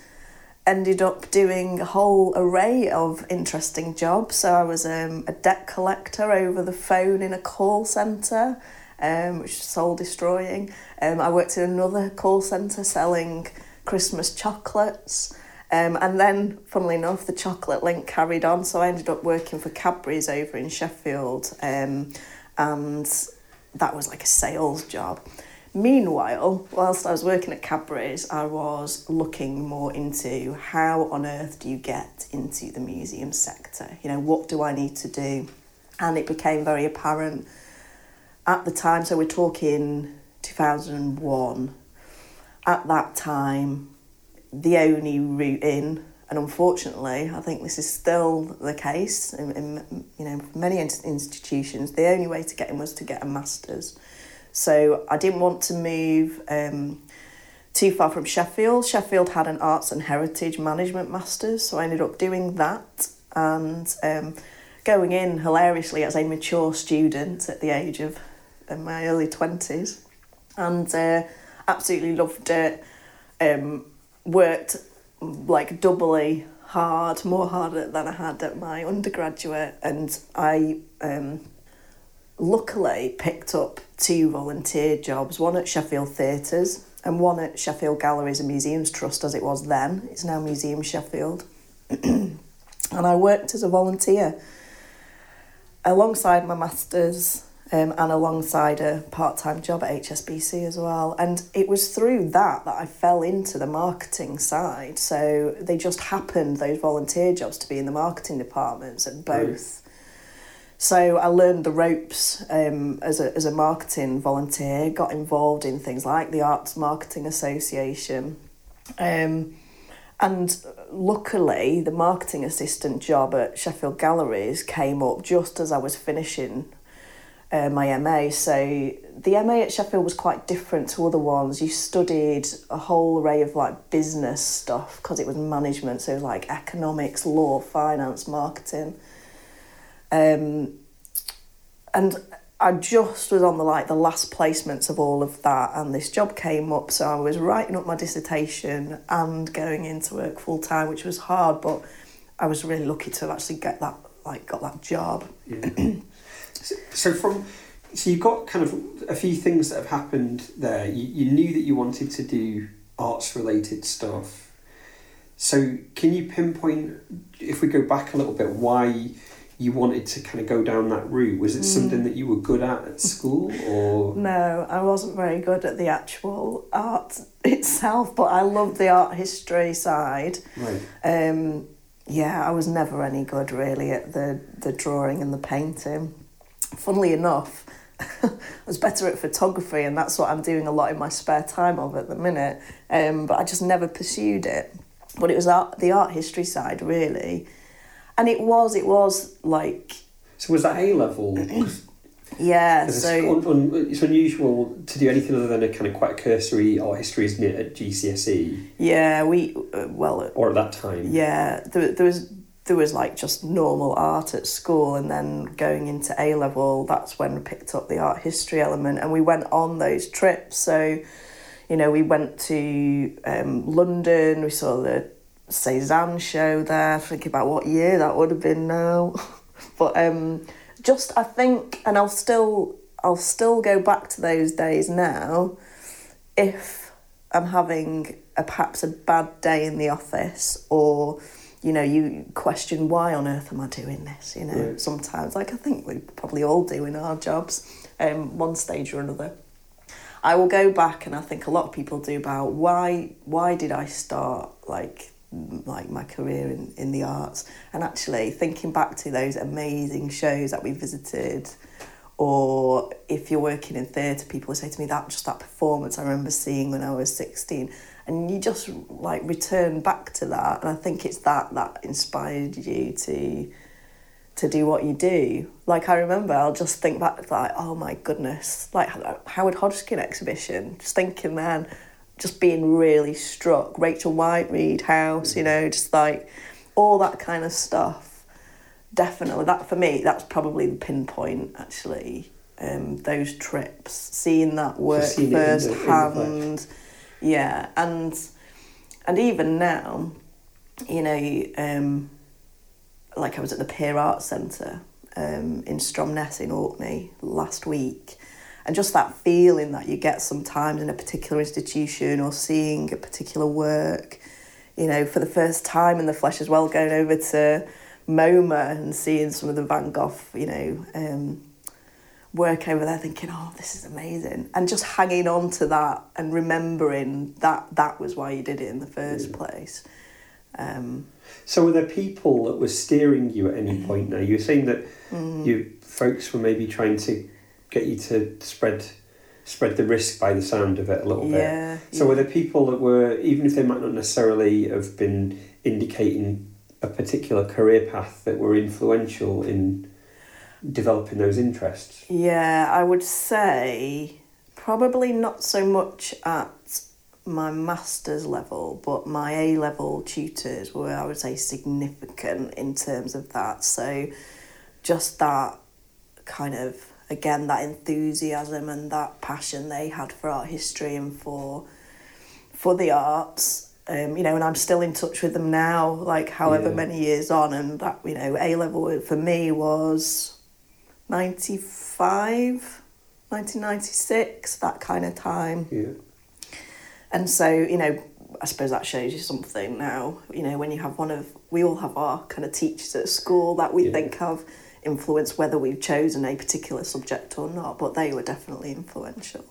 ended up doing a whole array of interesting jobs. So I was um, a debt collector over the phone in a call centre, um, which is soul destroying. Um, I worked in another call centre selling Christmas chocolates. Um, and then, funnily enough, the chocolate link carried on. So I ended up working for Cadbury's over in Sheffield. Um, and that was like a sales job. Meanwhile, whilst I was working at Cadbury's, I was looking more into how on earth do you get into the museum sector? You know, what do I need to do? And it became very apparent at the time, so we're talking 2001. At that time, the only route in, and unfortunately, I think this is still the case in, in you know many institutions. The only way to get in was to get a master's. So I didn't want to move um, too far from Sheffield. Sheffield had an arts and heritage management masters, so I ended up doing that and um, going in hilariously as a mature student at the age of in my early twenties, and uh, absolutely loved it. Um, worked like doubly hard, more harder than I had at my undergraduate, and I um, luckily picked up two volunteer jobs, one at Sheffield Theatres and one at Sheffield Galleries and Museums Trust as it was then. It's now Museum Sheffield. and I worked as a volunteer alongside my masters um, and alongside a part-time job at HSBC as well. And it was through that that I fell into the marketing side. So they just happened, those volunteer jobs, to be in the marketing departments at both. So I learned the ropes um, as, a, as a marketing volunteer, got involved in things like the Arts Marketing Association. Um, and luckily, the marketing assistant job at Sheffield Galleries came up just as I was finishing uh, my MA. So the MA at Sheffield was quite different to other ones. You studied a whole array of like business stuff because it was management. So it was like economics, law, finance, marketing. Um, and I just was on the like the last placements of all of that, and this job came up. So I was writing up my dissertation and going into work full time, which was hard, but I was really lucky to actually get that like got that job. Yeah. so, so from so you've got kind of a few things that have happened there. You, you knew that you wanted to do arts related stuff. So can you pinpoint if we go back a little bit why you wanted to kind of go down that route? Was it something that you were good at at school, or No, I wasn't very good at the actual art itself, but I loved the art history side. right? Um, yeah, I was never any good really at the, the drawing and the painting. Funnily enough, I was better at photography, and that's what I'm doing a lot in my spare time of at the minute. Um, but I just never pursued it. But it was art, the art history side really, and it was it was like So was that A level? yeah. It's, So un, un, it's unusual to do anything other than a kind of quite cursory art history, isn't it, at GCSE yeah, we uh, well or at that time? Yeah, there, there was there was like just normal art at school, and then going into A level, that's when we picked up the art history element, and we went on those trips. So, you know, we went to um, London. We saw the Cezanne show there. Thinking about what year that would have been now, but um, just I think, and I'll still I'll still go back to those days now, if I'm having a perhaps a bad day in the office or you know you question why on earth am I doing this you know Yeah. sometimes like I think we probably all do in our jobs um one stage or another I will go back and I think a lot of people do about why why did I start like like my career in, in the arts. And actually thinking back to those amazing shows that we visited or if you're working in theatre people say to me that just that performance I remember seeing when I was 16 and you just like return back to that. And I think it's that that inspired you to to do what you do. Like I remember I'll just think back like oh my goodness. Like Howard Hodgkin exhibition? Just thinking then just being really struck. Rachel Whiteread House you know just like all that kind of stuff. Definitely that for me that's probably the pinpoint actually um, those trips. Seeing that work seeing it in the- in the first flesh. hand. Yeah and and even now you know um, like I was at the Pier Arts Centre um, in Stromness in Orkney last week and just that feeling that you get sometimes in a particular institution or seeing a particular work you know for the first time in the flesh as well going over to MoMA and seeing some of the Van Gogh you know um, work over there thinking oh this is amazing and just hanging on to that and remembering that that was why you did it in the first place um, So were there people that were steering you at any point now? You were saying that mm. you folks were maybe trying to get you to spread spread the risk by the sound of it a little bit. yeah So were there people that were, even if they might not necessarily have been indicating a particular career path, that were influential in developing those interests? Yeah, I would say probably not so much at my master's level, but my A level tutors were, I would say, significant in terms of that. So just that kind of, again, that enthusiasm and that passion they had for art history and for for the arts. Um, you know, and I'm still in touch with them now, like however Yeah. many years on, and that you know, A level for me was 95, 1996, that kind of time. Yeah. And so, you know, I suppose that shows you something now. You know, when you have one of, we all have our kind of teachers at school that we Yeah. think have influenced whether we've chosen a particular subject or not, but they were definitely influential.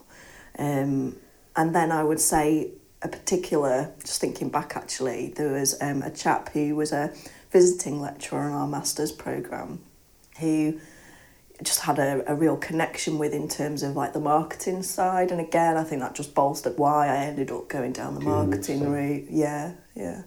Um, and then I would say a particular, just thinking back actually, there was um, a chap who was a visiting lecturer on our master's programme who just had a, a real connection with in terms of like the marketing side. And again I think that just bolstered why I ended up going down the marketing route. Yeah yeah.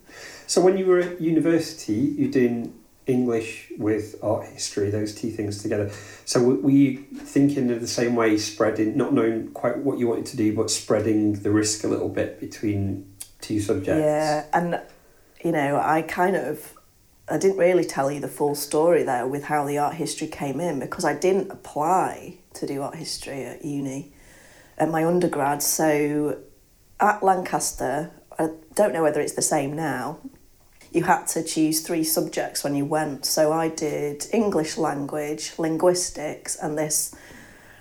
So when you were at university, you're doing English with art history, those two things together. So were you thinking of the same way, spreading, not knowing quite what you wanted to do, but spreading the risk a little bit between two subjects? yeah and you know I kind of I didn't really tell you the full story there with how the art history came in because I didn't apply to do art history at uni at my undergrad so at Lancaster I don't know whether it's the same now you had to choose three subjects when you went. So I did English language, linguistics, and this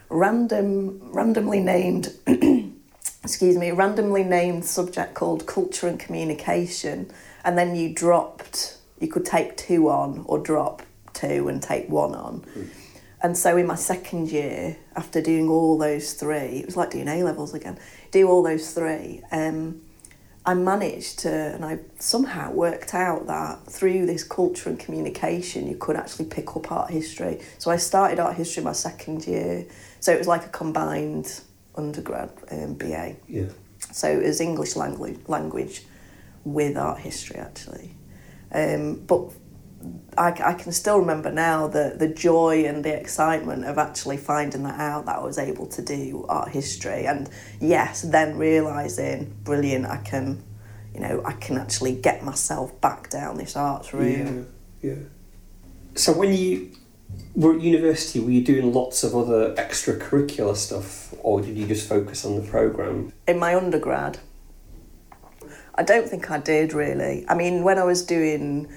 random, randomly named, excuse me, randomly named subject called culture and communication. And then you dropped, you could take two on or drop two and take one on. And so in my second year, after doing all those three, it was like doing A levels again. Do all those three. Um, I managed to, and I somehow worked out that through this culture and communication, you could actually pick up art history. So I started art history my second year. So it was like a combined undergrad um, BA. Yeah. So it was English language, language with art history actually. Um, but I, I can still remember now the, the joy and the excitement of actually finding that out that I was able to do art history and yes then realizing brilliant I can you know I can actually get myself back down this arts route Yeah, yeah. So when you were at university, were you doing lots of other extracurricular stuff, or did you just focus on the program? in my undergrad I don't think I did really I mean when I was doing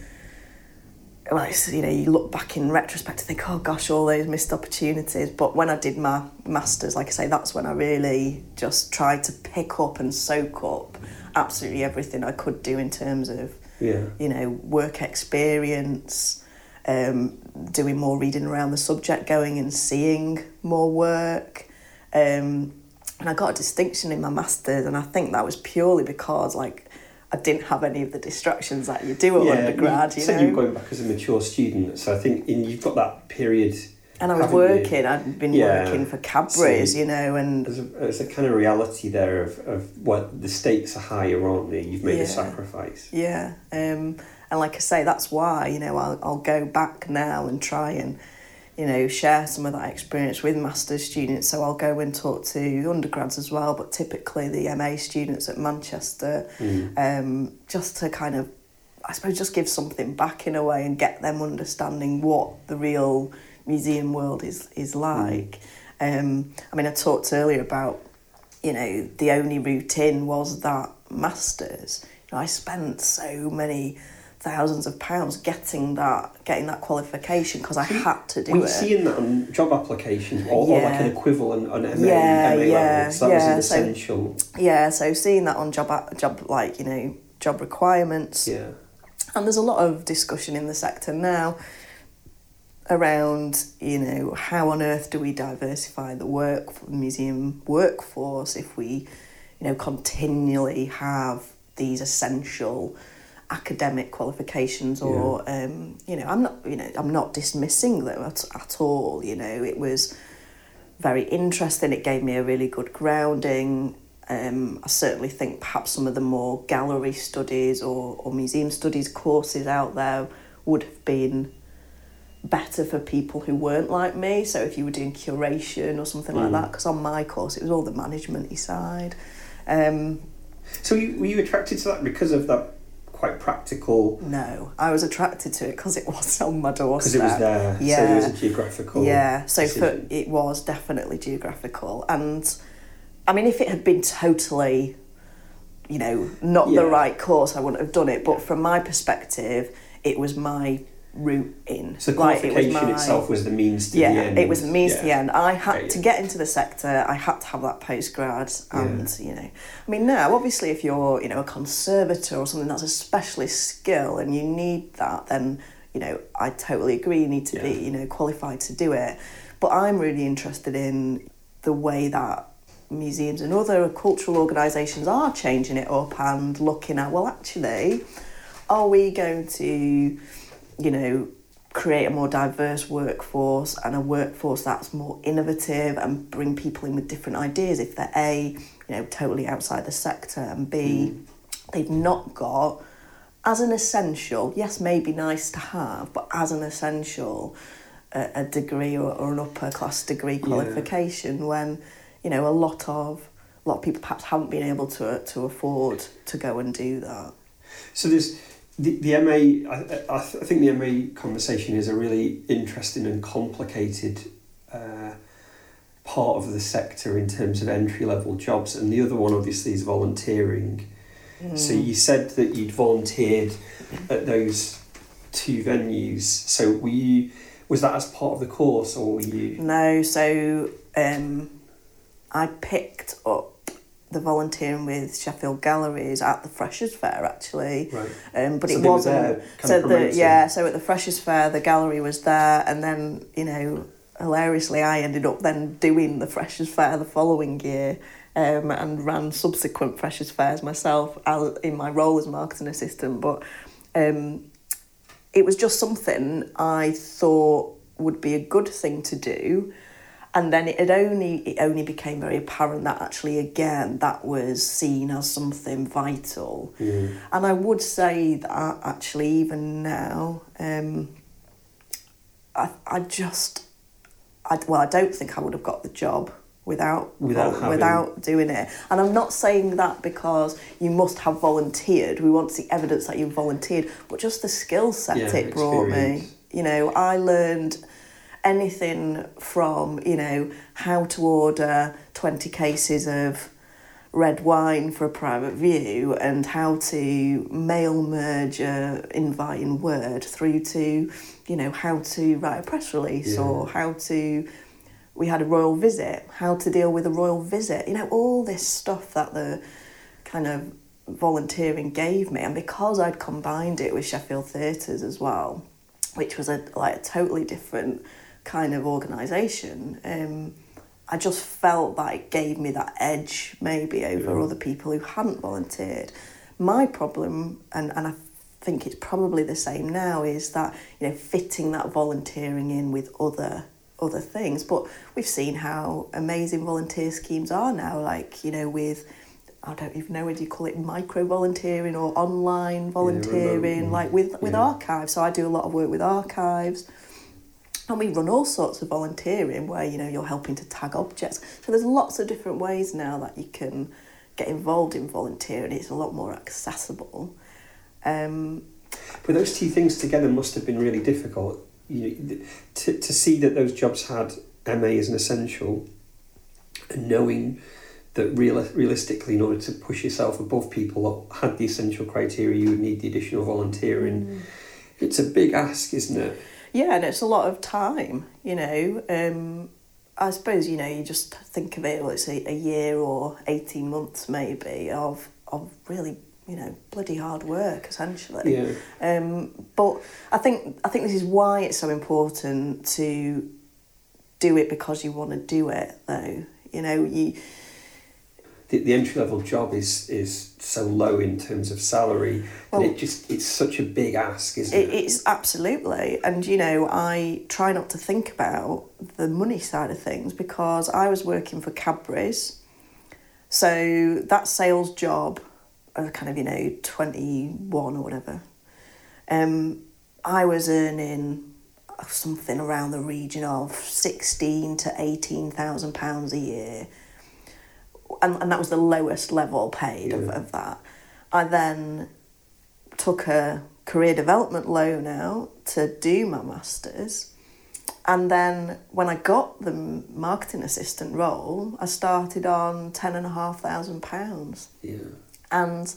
it's, you know, you look back in retrospect and think, oh gosh, all those missed opportunities. But when I did my masters, like I say, that's when I really just tried to pick up and soak up absolutely everything I could do in terms of, Yeah. you know, work experience, um, doing more reading around the subject, going and seeing more work. Um, and I got a distinction in my masters, and I think that was purely because, like, I didn't have any of the distractions that you do at undergrad, you, said know. you were going back as a mature student, so I think in, you've got that period. and I was haven't you? working, I'd been Yeah. working for Cadbury's, So- you know, and There's a, there's a kind of reality there of, of what the stakes are higher, aren't they? You've made Yeah. a sacrifice. Yeah, um, and like I say, that's why you know I'll I'll go back now and try and you know share some of that experience with masters students. So I'll go and talk to undergrads as well, but typically the MA students at Manchester, Mm. um, just to kind of I suppose just give something back in a way and get them understanding what the real museum world is is like. Um, I mean, I talked earlier about you know the only route in was that masters. You know, I spent so many thousands of pounds getting that getting that qualification because I had to do Were you it. seeing that on job applications or, or like an equivalent on MA, Yeah, MA yeah, level? So that yeah, was so- an essential. Yeah, so seeing that on job job like you know job requirements. Yeah. And there's a lot of discussion in the sector now around, you know, how on earth do we diversify the work museum workforce if we, you know, continually have these essential academic qualifications or um, you know, I'm not you know, I'm not dismissing them at, at all, you know, it was very interesting. It gave me a really good grounding. Um, I certainly think perhaps some of the more gallery studies or, or museum studies courses out there would have been better for people who weren't like me. So if you were doing curation or something like Mm. that, because on my course it was all the management side. Um, So you, were you attracted to that because of that quite practical? no, I was attracted to it because it was on my doorstep. Because it was there. Yeah. So it was a geographical. Yeah, so for, it was definitely geographical. And I mean, if it had been totally, you know, not Yeah. the right course, I wouldn't have done it. But from my perspective, it was my route in. So Like, it was qualification my- itself was the means to yeah, the end. it was the means to the end. I had to get into the sector. I had to have that postgrad, and you know, I mean, now obviously, if you're you know a conservator or something that's a specialist skill and you need that, then you know, I totally agree. You need to be you know qualified to do it. But I'm really interested in the way that museums and other cultural organisations are changing it up and looking at well, actually, are we going to you know, create a more diverse workforce and a workforce that's more innovative and bring people in with different ideas. If they're A, you know, totally outside the sector and B, hmm. they've not got as an essential, yes, maybe nice to have, but as an essential a, a degree or, or an upper class degree qualification when, you know, a lot of a lot of people perhaps haven't been able to to afford to go and do that. So there's the, the MA, I, I, I think the MA conversation is a really interesting and complicated uh, part of the sector in terms of entry level jobs. And the other one, obviously, is volunteering. So you said that you'd volunteered at those two venues. So were you, was that as part of the course or were you? No, so um, I picked up the volunteering with Sheffield Galleries at the Freshers Fair actually. Right. Um, but So it wasn't. so the yeah, so at the Freshers Fair, the gallery was there, and then you know, hilariously, I ended up then doing the Freshers Fair the following year. Um, and ran subsequent Freshers Fairs myself as, in my role as marketing assistant. But um, it was just something I thought would be a good thing to do. And then it had only it only became very apparent that actually again that was seen as something vital. Mm. And I would say that actually even now, um, I I just I well I don't think I would have got the job without Without having- without doing it. And I'm not saying that because you must have volunteered. We want to see evidence that you volunteered, but just the skill set Yeah, it brought me. You know, I learned anything from, you know, how to order 20 cases of red wine for a private view and how to mail merge a invite in Word through to, you know, how to write a press release Yeah. or how to we had a royal visit, how to deal with a royal visit, you know, all this stuff that the kind of volunteering gave me and because I'd combined it with Sheffield Theatres as well, which was a like a totally different kind of organisation, um, I just felt that it gave me that edge maybe over Yeah. other people who hadn't volunteered. My problem, and, and I think it's probably the same now, is that you know fitting that volunteering in with other other things. But we've seen how amazing volunteer schemes are now, like you know with I don't even know whether you call it micro volunteering or online volunteering, remote, like with with yeah. archives. So I do a lot of work with archives. And we run all sorts of volunteering where you know you're helping to tag objects. So there's lots of different ways now that you can get involved in volunteering. It's a lot more accessible. Um, But those two things together must have been really difficult. You know, to to see that those jobs had MA as an essential, and knowing that real, realistically, in order to push yourself above people that had the essential criteria, you would need the additional volunteering. It's a big ask, isn't it? Yeah, and it's a lot of time, you know. Um, I suppose, you know, you just think of it, well, it's a, a year or 18 months maybe of, of really, you know, bloody hard work, essentially. Yeah. Um, but I think I think this is why it's so important to do it because you want to do it, though. You know, you The, the entry level job is is so low in terms of salary, Well- and it just it's such a big ask, isn't It, it? it's absolutely, and you know, I try not to think about the money side of things because I was working for Cadbury's, so that sales job, of kind of you know twenty one or whatever, um, I was earning something around the region of sixteen to eighteen thousand pounds a year, and and that was the lowest level paid of, Yeah. of that. I then took a career development loan out to do my masters. And then when I got the marketing assistant role, I started on ten and a half thousand pounds. yeah. And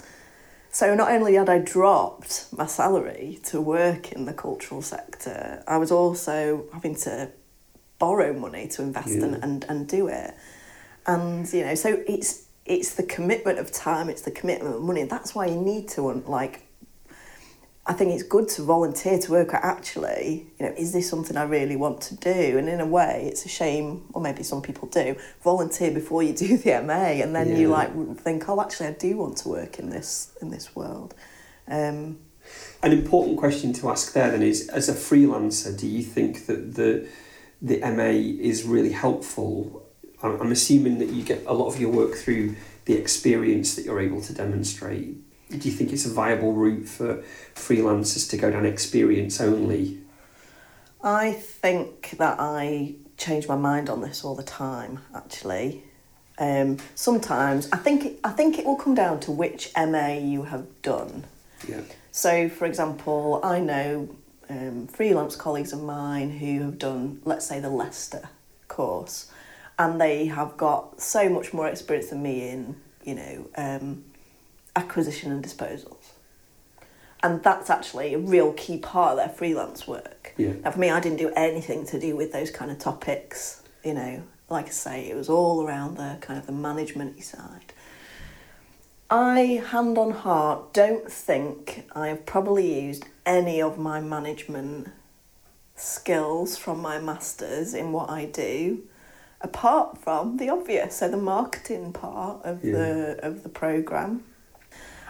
so not only had I dropped my salary to work in the cultural sector, I was also having to borrow money to invest Yeah. and, and, and do it. And you know, so it's it's the commitment of time, it's the commitment of money. That's why you need to like I think it's good to volunteer to work at actually, you know, is this something I really want to do? And in a way, it's a shame, or maybe some people do, volunteer before you do the MA, and then you like think, oh, actually, I do want to work in this in this world. Um, An important question to ask there then is, as a freelancer, do you think that the the MA is really helpful? I'm assuming that you get a lot of your work through the experience that you're able to demonstrate. Do you think it's a viable route for freelancers to go down experience only? I think that I change my mind on this all the time. Actually, um, sometimes I think it, I think it will come down to which MA you have done. Yeah. So, for example, I know um, freelance colleagues of mine who have done, let's say, the Leicester course, and they have got so much more experience than me in, you know, um, acquisition and disposals. And that's actually a real key part of their freelance work. Yeah. Now, for me, I didn't do anything to do with those kind of topics. You know, like I say, it was all around the kind of the management side. I, hand on heart, don't think I've probably used any of my management skills from my masters in what I do, apart from the obvious, so the marketing part of Yeah. the of the program.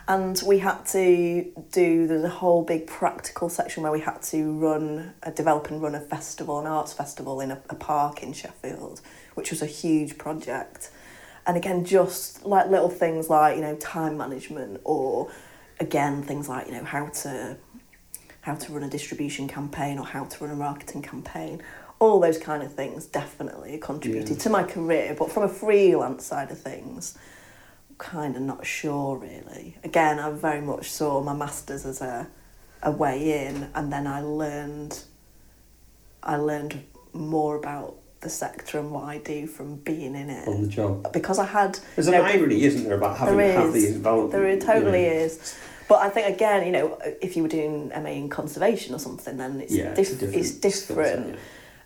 And we had to do there's a whole big practical section where we had to run a develop and run a festival, an arts festival in a, a park in Sheffield, which was a huge project. And again, just like little things like, you know, time management or again things like, you know, how to how to run a distribution campaign or how to run a marketing campaign. All those kind of things definitely contributed Yeah. to my career, but from a freelance side of things, kind of not sure really. Again, I very much saw my masters as a a way in, and then I learned I learned more about the sector and what I do from being in it on the job. because I had There's you an know, irony, isn't there, about having there is. the involvement? There you totally know. is. But I think again, you know, if you were doing MA in conservation or something, then it's Yeah, diff- it's, different it's set, yeah.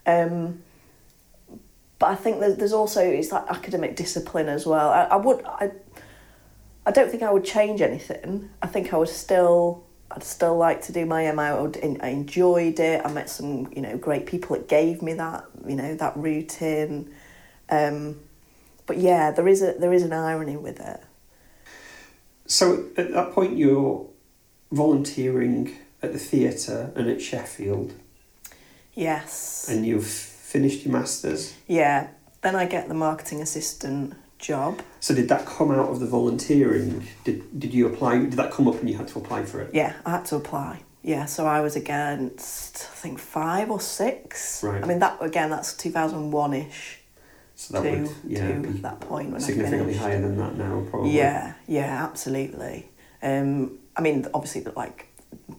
Um, but I think there's, also it's like academic discipline as well. I, I would I, I don't think I would change anything. I think I would still I'd still like to do my MA. I, would, I enjoyed it. I met some you know great people that gave me that you know that route in. Um, but yeah, there is a there is an irony with it. So at that point, you're volunteering at the theatre and at Sheffield, Yes. and you've finished your masters. Yeah. Then I get the marketing assistant job. So did that come out of the volunteering? Did did you apply? Did that come up and you had to apply for it? Yeah, I had to apply. Yeah, so I was against I think five or six. Right. I mean that again that's two thousand one ish So that to would yeah to that point when I significantly higher than that now, probably. Yeah, yeah, absolutely. Um, I mean, obviously, but like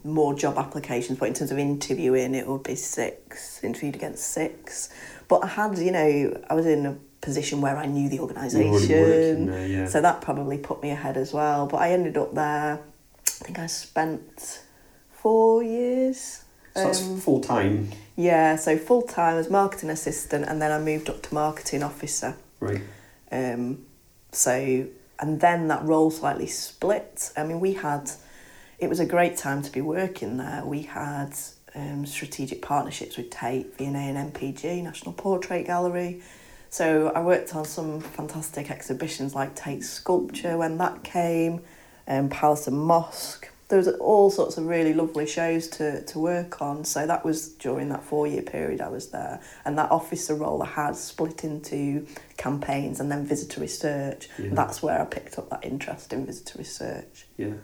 more job applications, but in terms of interviewing, it would be six, interviewed against six. But I had, you know, I was in a position where I knew the You're already working organisation, there, yeah. so that probably put me ahead as well. But I ended up there, I think I spent four years. So that's um, full time, Yeah, so full time as marketing assistant, and then I moved up to marketing officer. right? Um, so, and then that role slightly split. I mean, we had, it was a great time to be working there. We had um, strategic partnerships with Tate, V&A and NPG, National Portrait Gallery. So I worked on some fantastic exhibitions like Tate Sculpture when that came, um, Palace and Mosque. There was all sorts of really lovely shows to, to work on. So that was during that four year period I was there. And that officer role I had split into campaigns and then visitor research. Yeah. That's where I picked up that interest in visitor research. Yeah.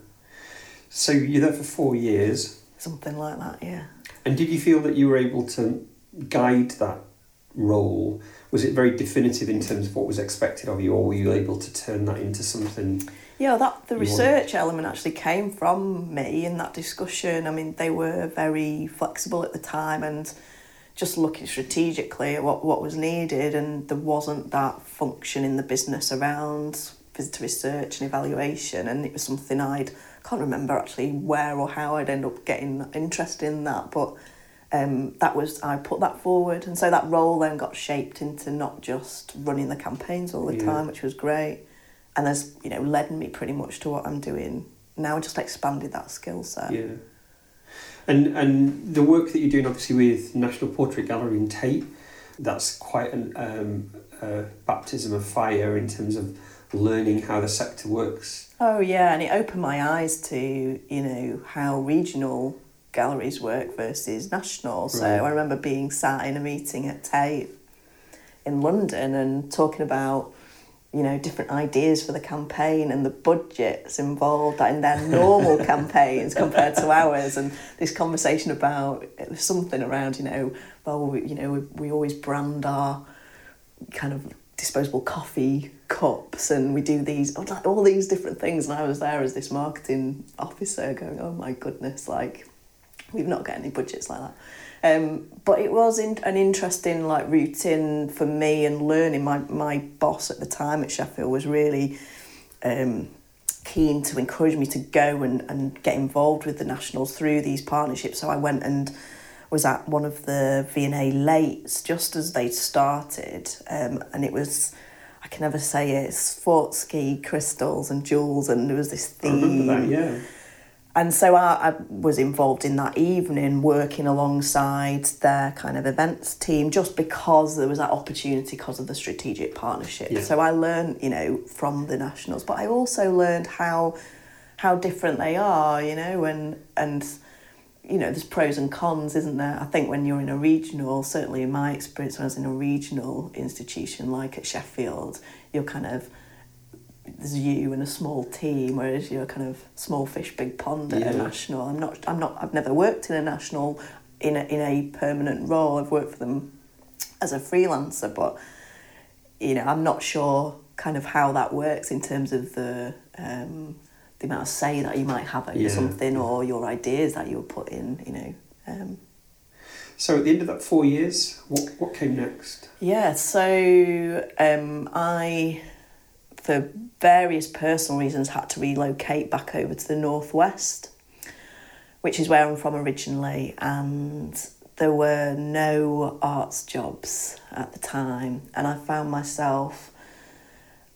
So you're there for four years, Something like that, yeah. and did you feel that you were able to guide that role? Was it very definitive in terms of what was expected of you, or were you able to turn that into something? Yeah, that the research element actually came from me in that discussion. I mean, they were very flexible at the time and just looking strategically at what, what was needed, and there wasn't that function in the business around visitor research and evaluation, and it was something I'd can't remember actually where or how I'd end up getting interested in that, but um, that was I put that forward, and so that role then got shaped into not just running the campaigns all the Yeah. time, which was great, and has you know led me pretty much to what I'm doing now. Just expanded that skill set. Yeah. And and the work that you're doing, obviously, with National Portrait Gallery in Tate, that's quite an um, a baptism of fire in terms of learning how the sector works. Oh yeah, and it opened my eyes to you know how regional galleries work versus national. So Right. I remember being sat in a meeting at Tate in London and talking about you know different ideas for the campaign and the budgets involved in their normal campaigns compared to ours and this conversation about it was something around you know well we, you know we, we always brand our kind of disposable coffee cups and we do these all these different things. And I was there as this marketing officer going oh my goodness like we've not got any budgets like that. Um, but it was in, an interesting like routine for me and learning. My, my boss at the time at Sheffield was really um, keen to encourage me to go and, and get involved with the nationals through these partnerships. So I went and was at one of the V&A lates just as they started um, and it was I can never say it. Swarovski crystals and jewels, and there was this theme. that, yeah. And so I, I was involved in that evening, working alongside their kind of events team, just because there was that opportunity because of the strategic partnership. Yeah. So I learned, you know, from the nationals, but I also learned how how different they are, you know, and and you know, there's pros and cons, isn't there? I think when you're in a regional, certainly in my experience, when I was in a regional institution like at Sheffield, you're kind of there's you and a small team, whereas you're kind of small fish, big pond at Yeah. a national. I'm not. I'm not. I've never worked in a national in a in a permanent role. I've worked for them as a freelancer, but you know, I'm not sure kind of how that works in terms of the um, the amount of say that you might have over Yeah. something or your ideas that you put in. You know. Um, So at the end of that four years, what, what came next? Yeah, so um, I, for various personal reasons, had to relocate back over to the northwest, which is where I'm from originally, and there were no arts jobs at the time, and I found myself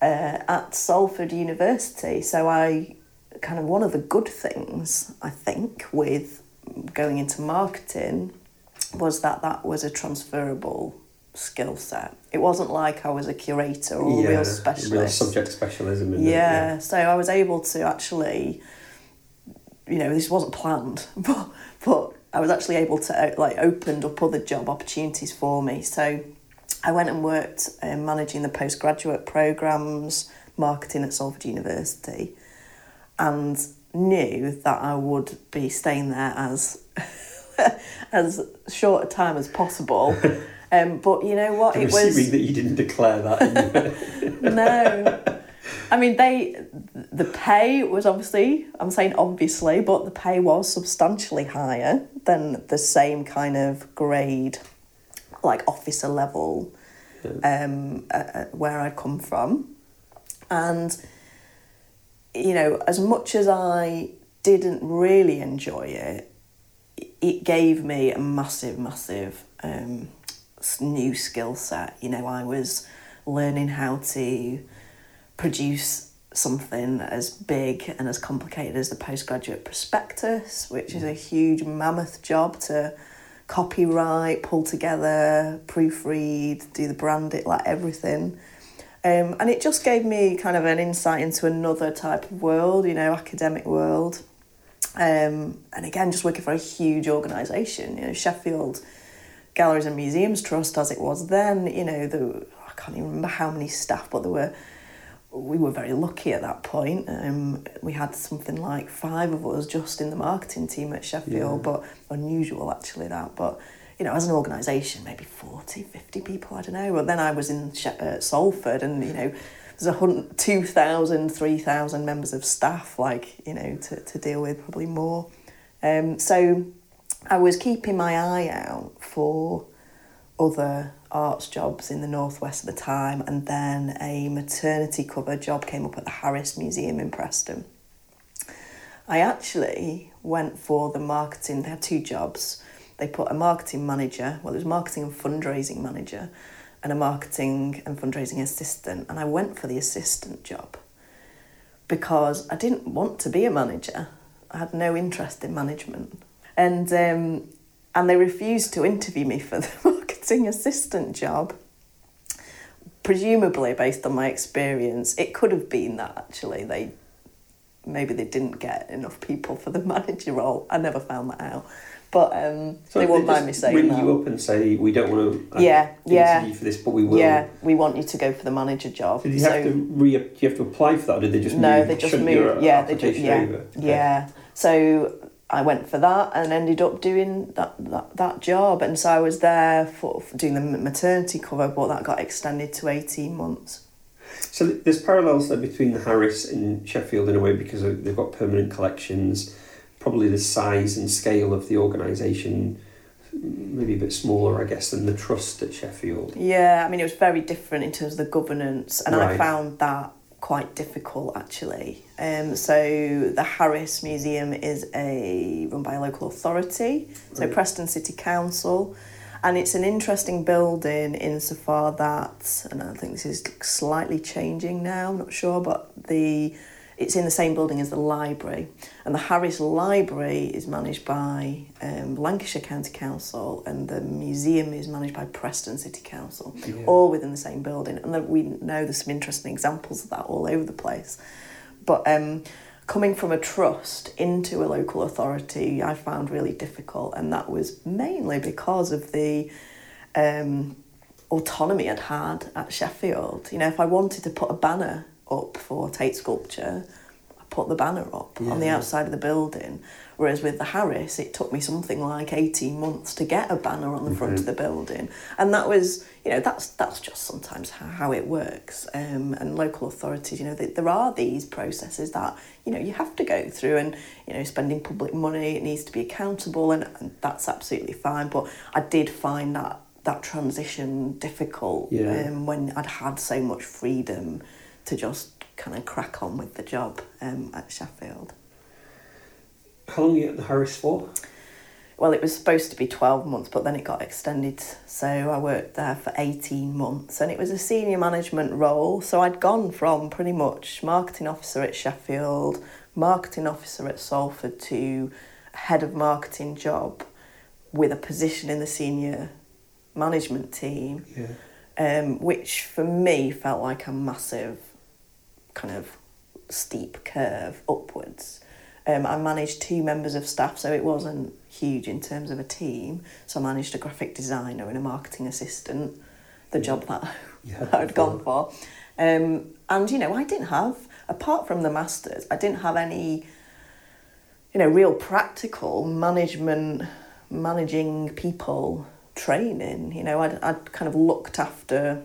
uh, at Salford University. So I kind of one of the good things I think with going into marketing was that that was a transferable skill set. It wasn't like I was a curator or a real specialist. Real subject specialism. In yeah, It, so I was able to actually, you know, this wasn't planned, but but I was actually able to uh, like opened up other job opportunities for me. So I went and worked um, managing the postgraduate programs, marketing at Salford University, and knew that I would be staying there as as short a time as possible. Um, but you know what? I'm it assuming was that you didn't declare that. no. I mean, they the pay was obviously I'm saying obviously, but the pay was substantially higher than the same kind of grade, like officer level, um, uh, uh, where I'd come from, and you know, as much as I didn't really enjoy it, it gave me a massive, massive um, new skill set. You know, I was learning how to produce something as big and as complicated as the postgraduate prospectus, which is a huge mammoth job to copywrite, pull together, proofread, do the branding, like everything. Um, and it just gave me kind of an insight into another type of world, you know, academic world. Um, and again, just working for a huge organisation, you know, Sheffield Galleries and Museums Trust, as it was then, you know, the, I can't even remember how many staff, but there were, we were very lucky at that point. Um, we had something like five of us just in the marketing team at Sheffield, Yeah. but unusual actually that. But, you know, as an organisation, maybe 40, 50 people, I don't know. But then I was in uh, Salford and, you know, there's a hundred, 2,000, 3,000 members of staff, like, you know, to, to deal with, probably more. Um, so I was keeping my eye out for other arts jobs in the northwest at the time, and then a maternity cover job came up at the Harris Museum in Preston. I actually went for the marketing. They had two jobs. They put a marketing manager, well, it was marketing and fundraising manager, and a marketing and fundraising assistant. And I went for the assistant job because I didn't want to be a manager. I had no interest in management, and um, and they refused to interview me for the marketing assistant job. Presumably, based on my experience, it could have been that actually they maybe they didn't get enough people for the manager role. I never found that out, but um, So they won't mind me saying ring that. you up and say we don't want to Yeah, yeah. interview for this, but we will. Yeah, we want you to go for the manager job. Did you so have to re? Do you have to apply for that, or did they just no, move, they just your Yeah, they just yeah. Okay. yeah. So I went for that and ended up doing that, that that job, and so I was there for, for doing the maternity cover, but that got extended to eighteen months. So there's parallels there between the Harris and Sheffield in a way because they've got permanent collections. Probably the size and scale of the organisation, maybe a bit smaller, I guess, than the trust at Sheffield. Yeah, I mean, it was very different in terms of the governance, and I found that quite difficult actually. Um, so the Harris Museum is a run by a local authority, so Right. Preston City Council, And it's an interesting building insofar that, and I think this is slightly changing now, I'm not sure, but the it's in the same building as the library. And the Harris Library is managed by um, Lancashire County Council, and the museum is managed by Preston City Council, Yeah. all within the same building. And we know there's some interesting examples of that all over the place. But um, coming from a trust into a local authority, I found really difficult, and that was mainly because of the um, autonomy I'd had at Sheffield. You know, if I wanted to put a banner up for Tate Sculpture, I put the banner up on the outside of the building. Whereas with the Harris, it took me something like 18 months to get a banner on the front of the building. And that was, you know, that's that's just sometimes how, how it works. Um, and local authorities, you know, th there are these processes that, you know, you have to go through and, you know, spending public money, it needs to be accountable and, and that's absolutely fine. But I did find that that transition difficult Yeah. um, when I'd had so much freedom to just kind of crack on with the job um, at Sheffield. How long were you at the Harris for? Well, it was supposed to be 12 months, but then it got extended. So I worked there for 18 months and it was a senior management role. So I'd gone from pretty much marketing officer at Sheffield, marketing officer at Salford to head of marketing job with a position in the senior management team, Yeah. um, which for me felt like a massive kind of steep curve upwards. Um, I managed two members of staff, so it wasn't huge in terms of a team. So I managed a graphic designer and a marketing assistant, the job that Yeah, I'd gone for. Um, and, you know, I didn't have, apart from the masters, I didn't have any, you know, real practical management, managing people training. You know, I'd, I'd kind of looked after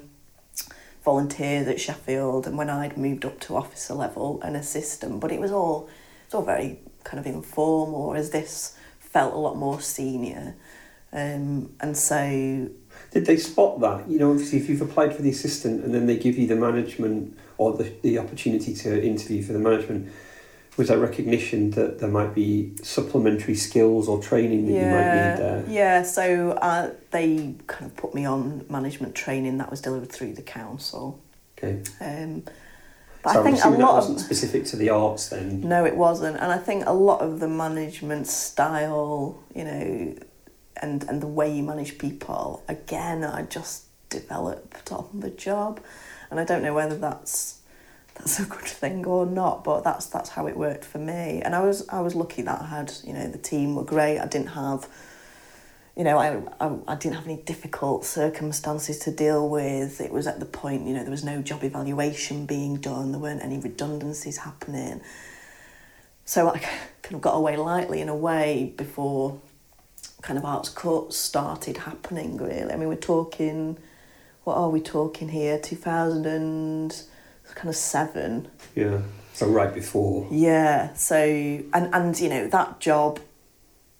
volunteers at Sheffield and when I'd moved up to officer level, an assistant, but it was all, it's all very kind of informal, whereas this felt a lot more senior. Um, and so Did they spot that? You know, obviously, if you've applied for the assistant and then they give you the management or the, the opportunity to interview for the management, was that recognition that there might be supplementary skills or training that you might need there? Yeah, so uh, they kind of put me on management training that was delivered through the council. Okay. Um, but so I think a assuming that lot wasn't of specific to the arts then. no, it wasn't, and I think a lot of the management style, you know, and and the way you manage people, again, I just developed on the job, and I don't know whether that's that's a good thing or not, but that's that's how it worked for me. And I was I was lucky that I had you know the team were great. I didn't have you know I, I I didn't have any difficult circumstances to deal with. It was at the point you know there was no job evaluation being done. There weren't any redundancies happening. So I kind of got away lightly in a way before kind of arts cuts started happening really. I mean we're talking what are we talking here? Two thousand and kind of seven. Yeah. So right before. Yeah. So and and you know that job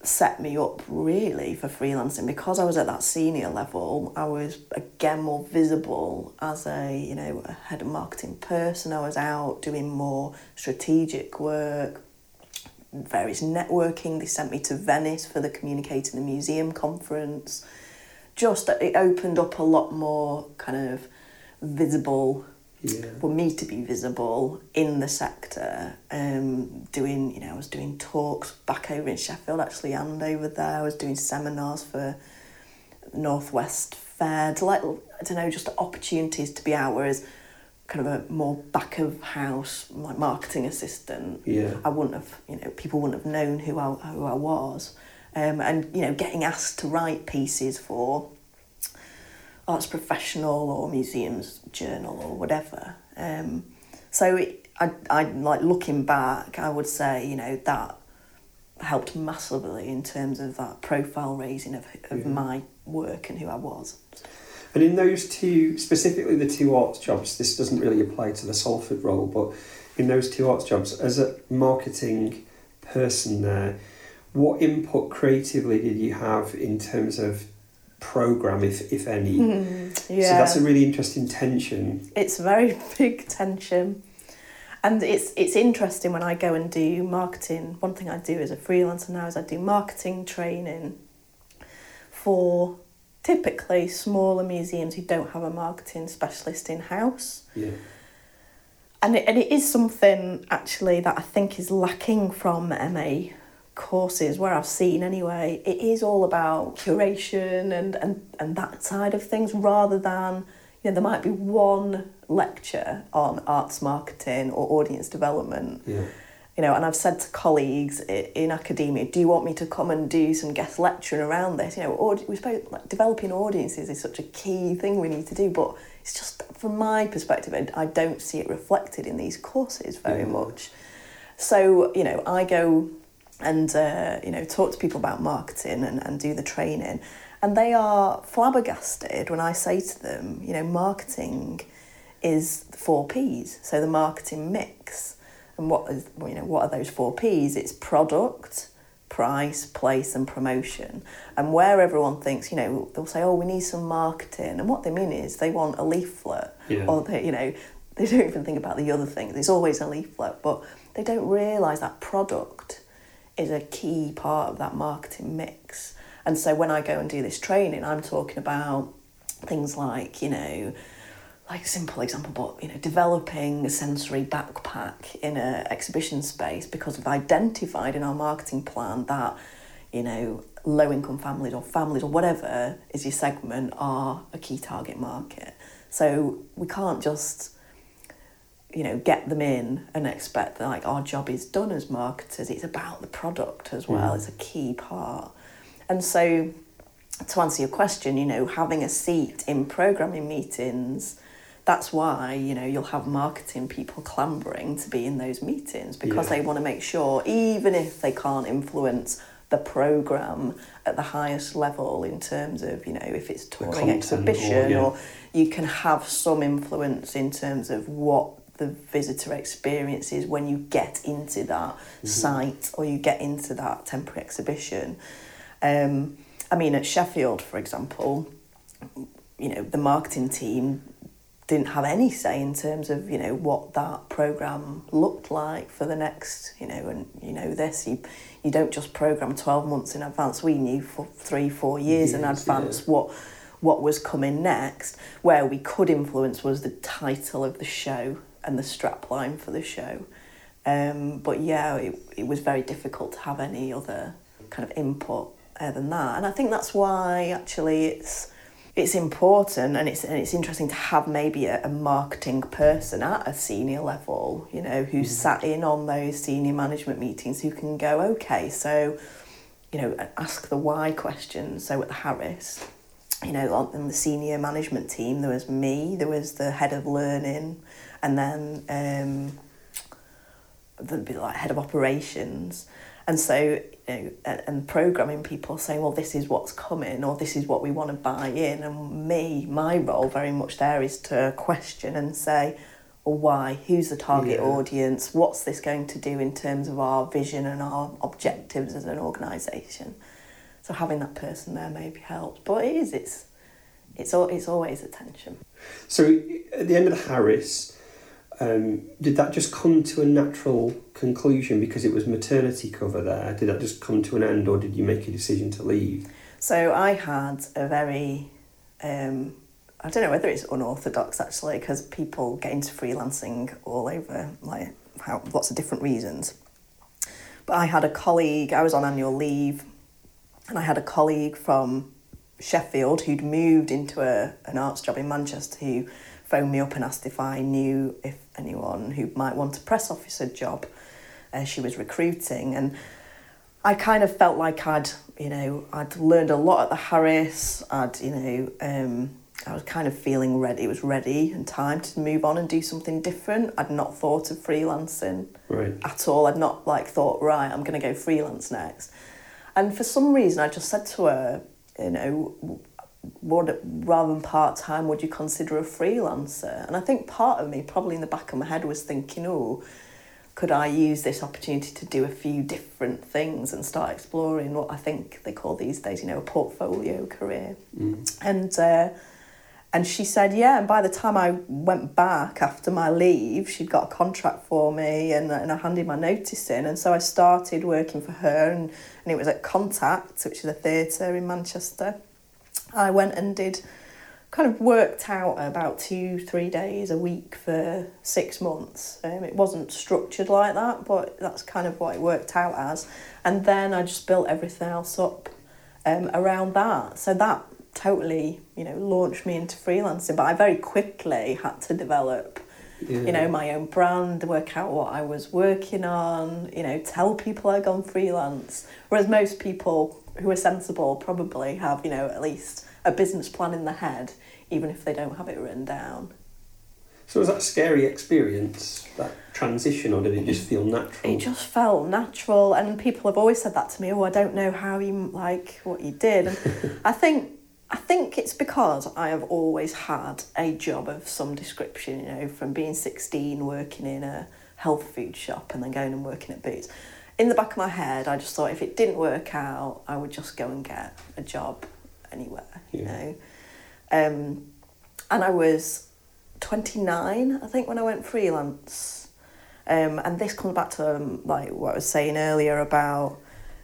set me up really for freelancing because I was at that senior level. I was again more visible as a you know a head of marketing person. I was out doing more strategic work, various networking. They sent me to Venice for the Communicating the Museum conference. Just it opened up a lot more kind of visible Yeah. for me to be visible in the sector. Um, doing, you know, I was doing talks back over in Sheffield actually, and over there. I was doing seminars for Northwest Fair. To like, I don't know, just opportunities to be out. Whereas, kind of a more back of house, like marketing assistant, Yeah. I wouldn't have, you know, people wouldn't have known who I who I was. Um, and you know, getting asked to write pieces for arts professional or museums journal or whatever. Um, so it, I, I like looking back, I would say you know that helped massively in terms of that profile raising of, of Yeah. my work and who I was. And in those two, specifically the two arts jobs, this doesn't really apply to the Salford role, but in those two arts jobs, as a marketing person there, what input creatively did you have in terms of program, if if any? yeah. So that's a really interesting tension. it's very big tension and it's it's interesting when I go and do marketing one thing I do as a freelancer now is I do marketing training for typically smaller museums who don't have a marketing specialist in house. Yeah. And it, and it is something actually that I think is lacking from MA courses where I've seen anyway. It is all about curation and, and, and that side of things rather than, you know, there might be one lecture on arts marketing or audience development. Yeah. You know, and I've said to colleagues in academia, do you want me to come and do some guest lecturing around this? You know, audi- we spoke like developing audiences is such a key thing we need to do, but it's just from my perspective, I, I don't see it reflected in these courses very Yeah. much. So you know, I go and uh, you know talk to people about marketing and, and do the training, and they are flabbergasted when I say to them, you know, marketing is the four P's. So the marketing mix, and what is you know what are those four P's? It's product, price, place, and promotion. And where everyone thinks, you know, they'll say, oh, we need some marketing, and what they mean is they want a leaflet, Yeah. or they, you know, they don't even think about the other things. It's always a leaflet, but they don't realise that product is a key part of that marketing mix. And so when I go and do this training, I'm talking about things like, you know, like a simple example, but you know, developing a sensory backpack in a exhibition space because we've identified in our marketing plan that, you know, low income families or families or whatever is your segment are a key target market. So we can't just you know get them in and expect that like our job is done as marketers it's about the product as well Mhm. it's a key part and so to answer your question you know having a seat in programming meetings that's why you know you'll have marketing people clambering to be in those meetings because Yeah. they want to make sure even if they can't influence the program at the highest level in terms of you know if it's touring content or- exhibition yeah. or you can have some influence in terms of what the visitor experience is when you get into that site or you get into that temporary exhibition. Um, I mean, at Sheffield, for example, you know, the marketing team didn't have any say in terms of you know what that program looked like for the next you know and you know this. You you don't just program 12 months in advance. We knew for 3 4 years in advance yeah. what what was coming next. Where we could influence was the title of the show and the strap line for the show. Um, but yeah it, it was very difficult to have any other kind of input uh, than that. And I think that's why actually it's it's important and it's and it's interesting to have maybe a, a marketing person at a senior level, you know, who's sat in on those senior management meetings who can go, okay, so, you know, ask the why questions. So at the Harris, you know, on the senior management team, there was me, there was the head of learning, and then um, there'd be like head of operations. And so, you know, and, programming people saying, well, this is what's coming, or this is what we want to buy in. And me, my role very much there is to question and say, well, why? Who's the target Yeah. audience? What's this going to do in terms of our vision and our objectives as an organisation? So having that person there maybe helps. But it is, it's, it's, al- it's always attention. So at the end of the Harris, um, did that just come to a natural conclusion because it was maternity cover there? Did that just come to an end, or did you make a decision to leave? So I had a very, um, I don't know whether it's unorthodox actually, because people get into freelancing all over, like how lots of different reasons. But I had a colleague. I was on annual leave, and I had a colleague from Sheffield who'd moved into a an arts job in Manchester who phoned me up and asked if I knew if anyone who might want a press officer job. Uh, she was recruiting and. I kind of felt like I'd, you know, I'd learned a lot at the Harris. I'd, you know, um, I was kind of feeling ready. It was ready and time to move on and do something different. I'd not thought of freelancing Right. at all. I'd not like thought, right, I'm going to go freelance next. And for some reason, I just said to her, you know, what rather than part time, would you consider a freelancer? And I think part of me, probably in the back of my head, was thinking, oh, could I use this opportunity to do a few different things and start exploring what I think they call these days, you know, a portfolio career? Mm. And uh, and she said, yeah. And by the time I went back after my leave, she'd got a contract for me, and, and I handed my notice in. And so I started working for her, and, and it was at Contact, which is a theatre in Manchester. I went and did kind of worked out about two, three days a week for six months. Um, it wasn't structured like that, but that's kind of what it worked out as. And then I just built everything else up um, around that. So that totally, you know, launched me into freelancing. But I very quickly had to develop, Yeah. you know, my own brand, work out what I was working on, you know, tell people I'd gone freelance. Whereas most people who are sensible probably have, you know, at least a business plan in their head, even if they don't have it written down. So was that a scary experience, that transition, or did it just feel natural? It just felt natural, and people have always said that to me. Oh, I don't know how you like what you did, and I think I think it's because I have always had a job of some description. You know, from being sixteen, working in a health food shop, and then going and working at Boots. In the back of my head, I just thought if it didn't work out, I would just go and get a job anywhere. You know, um, and I was 29, I think, when I went freelance. Um, and this comes back to um, like what I was saying earlier about,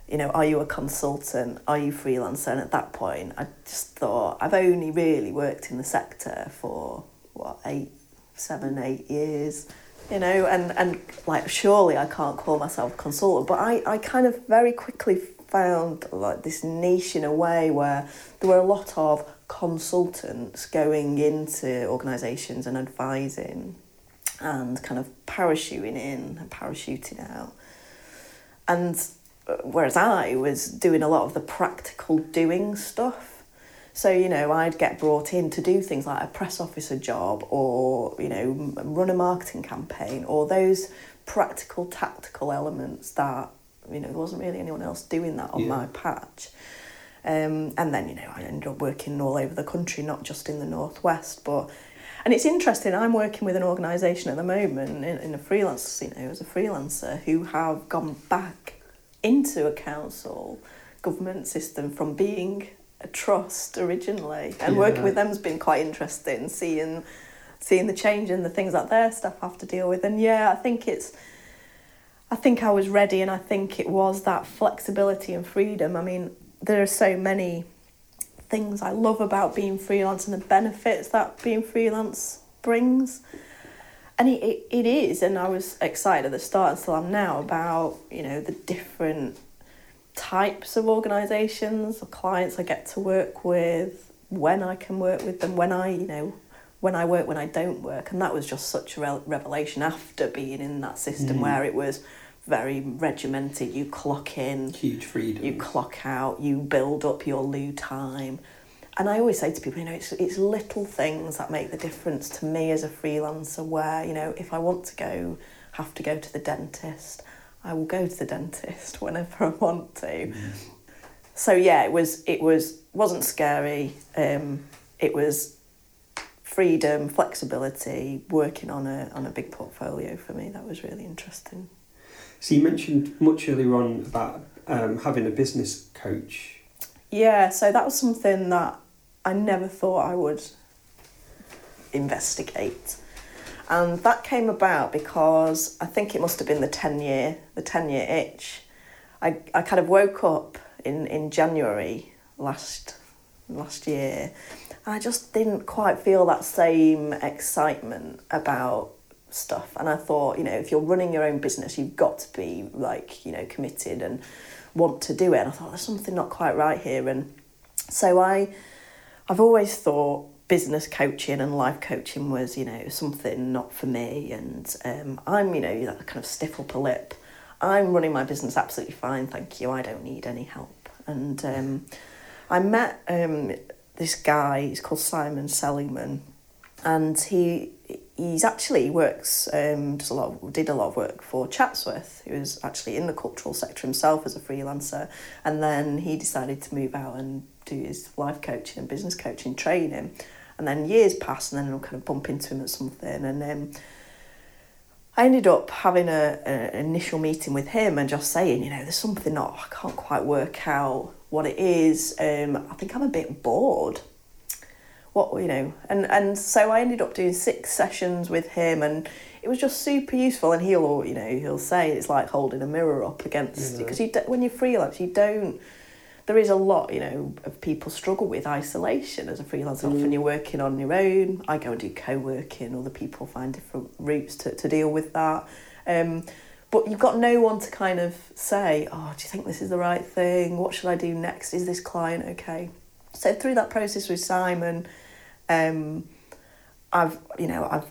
you know, are you a consultant? Are you freelancer? And at that point, I just thought I've only really worked in the sector for what eight, seven, eight years, you know, and and like surely I can't call myself a consultant. But I I kind of very quickly found like this niche in a way where there were a lot of consultants going into organisations and advising and kind of parachuting in and parachuting out. And uh, whereas I was doing a lot of the practical doing stuff. So, you know, I'd get brought in to do things like a press officer job or, you know, m- run a marketing campaign or those practical, tactical elements that, you know, there wasn't really anyone else doing that on Yeah. my patch. Um, and then, you know, I ended up working all over the country, not just in the Northwest, but and it's interesting, I'm working with an organisation at the moment in, in a freelance, you know, as a freelancer who have gone back into a council government system from being a trust originally. And working with them has been quite interesting, seeing seeing the change in the things that their staff have to deal with. And yeah, I think it's I think I was ready and I think it was that flexibility and freedom. I mean, there are so many things I love about being freelance and the benefits that being freelance brings. And it, it, it is, and I was excited at the start and still am now about, you know, the different types of organisations or clients I get to work with, when I can work with them, when I, you know, when I work, when I don't work. And that was just such a re- revelation after being in that system Mm. where it was very regimented. You clock in, Huge freedom. you clock out, you build up your lieu time. And I always say to people, you know, it's, it's little things that make the difference to me as a freelancer where, you know, if I want to go, have to go to the dentist, I will go to the dentist whenever I want to. So yeah, it was it was wasn't scary. Um, it was freedom, flexibility, working on a on a big portfolio for me. That was really interesting. So you mentioned much earlier on about um, having a business coach. Yeah, so that was something that I never thought I would investigate. And that came about because I think it must have been the 10 year, the 10 year itch. I, I kind of woke up in, in January last last year and I just didn't quite feel that same excitement about stuff. And I thought you know if you're running your own business you've got to be like you know committed and want to do it. And I thought there's something not quite right here. And so I I've always thought business coaching and life coaching was you know something not for me. And um, I'm you know that kind of stiff upper lip. I'm running my business absolutely fine thank you. I don't need any help. And um, I met um, this guy he's called Simon Seligman and he he's actually works um, does a lot of, did a lot of work for Chatsworth he was actually in the cultural sector himself as a freelancer. And then he decided to move out and do his life coaching and business coaching training and then years pass, and then I'll kind of bump into him at something and um, I ended up having a, an initial meeting with him and just saying, you know, there's something not I can't quite work out what it is. Um, I think I'm a bit bored. What you know, and and so I ended up doing six sessions with him, and it was just super useful. And he'll, you know, he'll say it's like holding a mirror up against Yeah. because you do, when you're freelance, you don't. There is a lot, you know, of people struggle with isolation as a freelancer. Mm. Often you're working on your own. I go and do co-working. Other people find different routes to, to deal with that. Um, but you've got no one to kind of say, oh, do you think this is the right thing? What should I do next? Is this client okay? So through that process with Simon, um, I've you know I've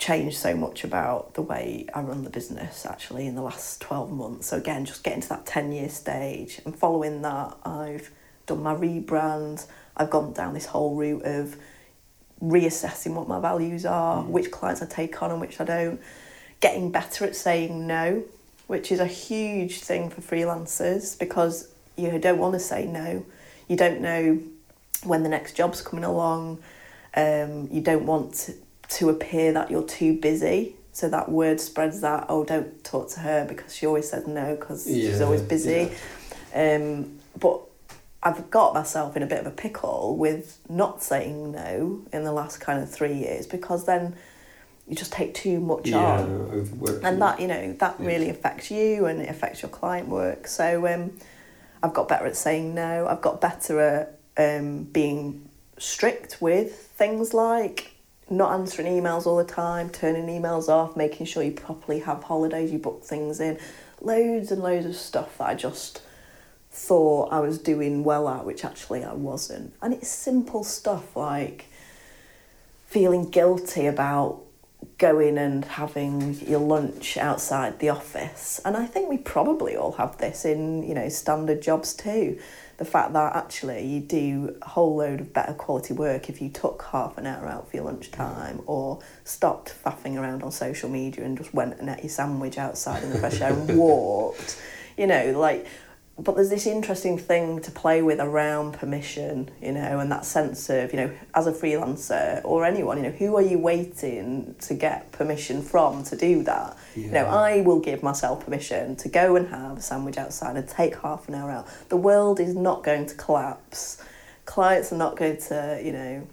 changed so much about the way I run the business actually in the last 12 months. So again, just getting to that 10 year stage and following that, I've done my rebrand. I've gone down this whole route of reassessing what my values are, mm. which clients I take on and which I don't, getting better at saying no, which is a huge thing for freelancers because you don't want to say no. You don't know when the next job's coming along. Um, you don't want to, appear that you're too busy. So that word spreads that, oh, don't talk to her because she always says no because yeah, she's always busy. Yeah. Um, but I've got myself in a bit of a pickle with not saying no in the last kind of three years because then you just take too much yeah, on. And that, you know, that yeah. really affects you and it affects your client work. So um, I've got better at saying no. I've got better at um, being strict with things like not answering emails all the time, turning emails off, making sure you properly have holidays, you book things in, loads and loads of stuff that I just thought I was doing well at, which actually I wasn't. And it's simple stuff like feeling guilty about going and having your lunch outside the office. And I think we probably all have this in, you know, standard jobs too the fact that actually you do a whole load of better quality work if you took half an hour out for your lunchtime mm. or stopped faffing around on social media and just went and ate your sandwich outside in the fresh air and walked. You know, like but there's this interesting thing to play with around permission, you know, and that sense of, you know, as a freelancer or anyone, you know, who are you waiting to get permission from to do that? Yeah. You know, I will give myself permission to go and have a sandwich outside and take half an hour out. The world is not going to collapse. Clients are not going to, you know,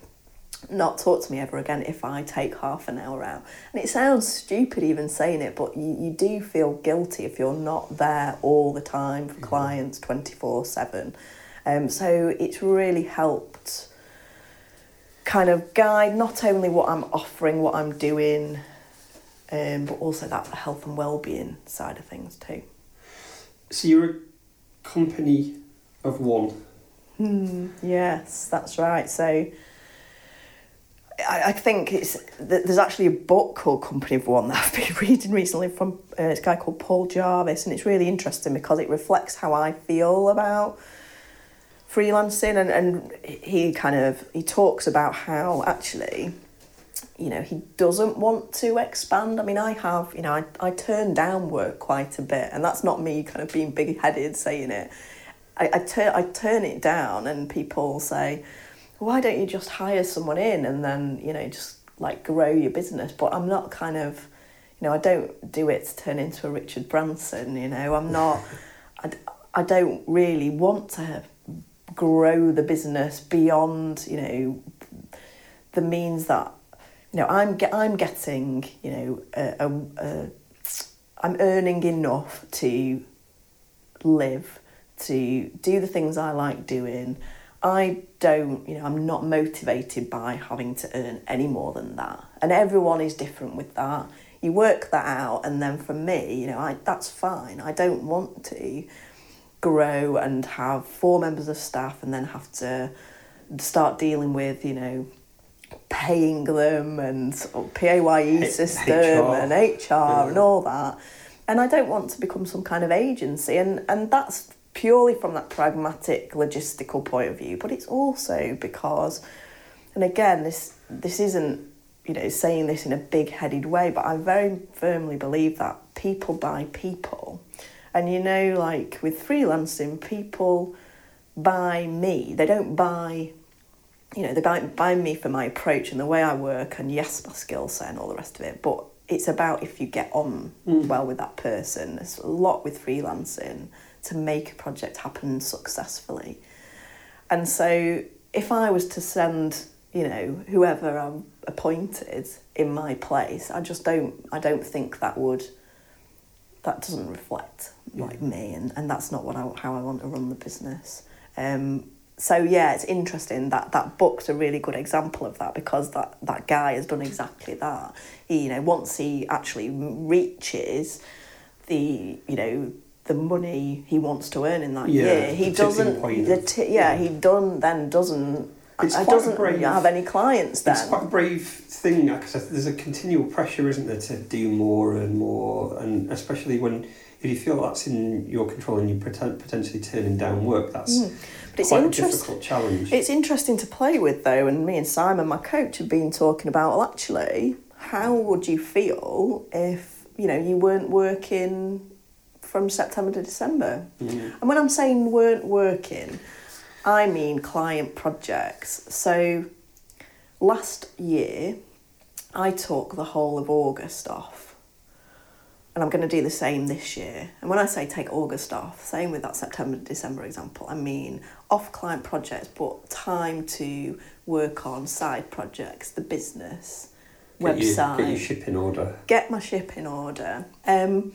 not talk to me ever again if I take half an hour out. And it sounds stupid even saying it, but you, you do feel guilty if you're not there all the time for mm-hmm. clients 24 7. Um, so it's really helped kind of guide not only what I'm offering, what I'm doing, um, but also that health and well-being side of things too. So you're a company of one. Hmm, yes, that's right. So I, I think it's there's actually a book called Company of One that I've been reading recently from uh, this guy called Paul Jarvis, and it's really interesting because it reflects how I feel about freelancing, and, and he kind of he talks about how actually you know he doesn't want to expand. I mean i have you know i, I turn down work quite a bit and that's not me kind of being big-headed saying it. I, I, I turn it down and people say why don't you just hire someone in and then you know just like grow your business? But i'm not kind of you know i don't do it to turn into a richard branson you know? I'm not I, I don't really want to grow the business beyond you know the means that you know i'm get i'm getting you know a, a, a i'm earning enough to live to do the things i like doing I don't, you know, I'm not motivated by having to earn any more than that. And everyone is different with that. You work that out, and then for me, you know, I, that's fine. I don't want to grow and have four members of staff and then have to start dealing with, you know, paying them and PAYE system HR. and HR yeah. and all that. And I don't want to become some kind of agency. And, and that's purely from that pragmatic logistical point of view, but it's also because, and again, this this isn't you know saying this in a big headed way, but I very firmly believe that people buy people, and you know, like with freelancing, people buy me. They don't buy. You know, they buy, buy me for my approach and the way I work, and yes, my skill set and all the rest of it. But it's about if you get on mm. well with that person. There's a lot with freelancing to make a project happen successfully. And so if I was to send, you know, whoever I'm appointed in my place, I just don't I don't think that would that doesn't reflect yeah. like me and, and that's not what I, how I want to run the business. Um, so yeah, it's interesting that that book's a really good example of that because that, that guy has done exactly that. He, you know, once he actually reaches the, you know, the money he wants to earn in that Yeah, year, he doesn't. The t- yeah, he done then doesn't. It's quite doesn't brave- have any clients then. It's quite a brave thing because there's a continual pressure, isn't there, to do more and more, and especially when if you feel that's in your control and you pretend, potentially turning down work, that's Mm. But it's quite a difficult challenge. It's interesting to play with though, and me and Simon, my coach, have been talking about. Well, actually, how would you feel if you know you weren't working from September to December? Mm. And when I'm saying weren't working, I mean client projects. So last year, I took the whole of August off. And I'm going to do the same this year. And when I say take August off, same with that September to December example, I mean off client projects, but time to work on side projects, the business, Get website, get your ship in order. get my ship in order. Um,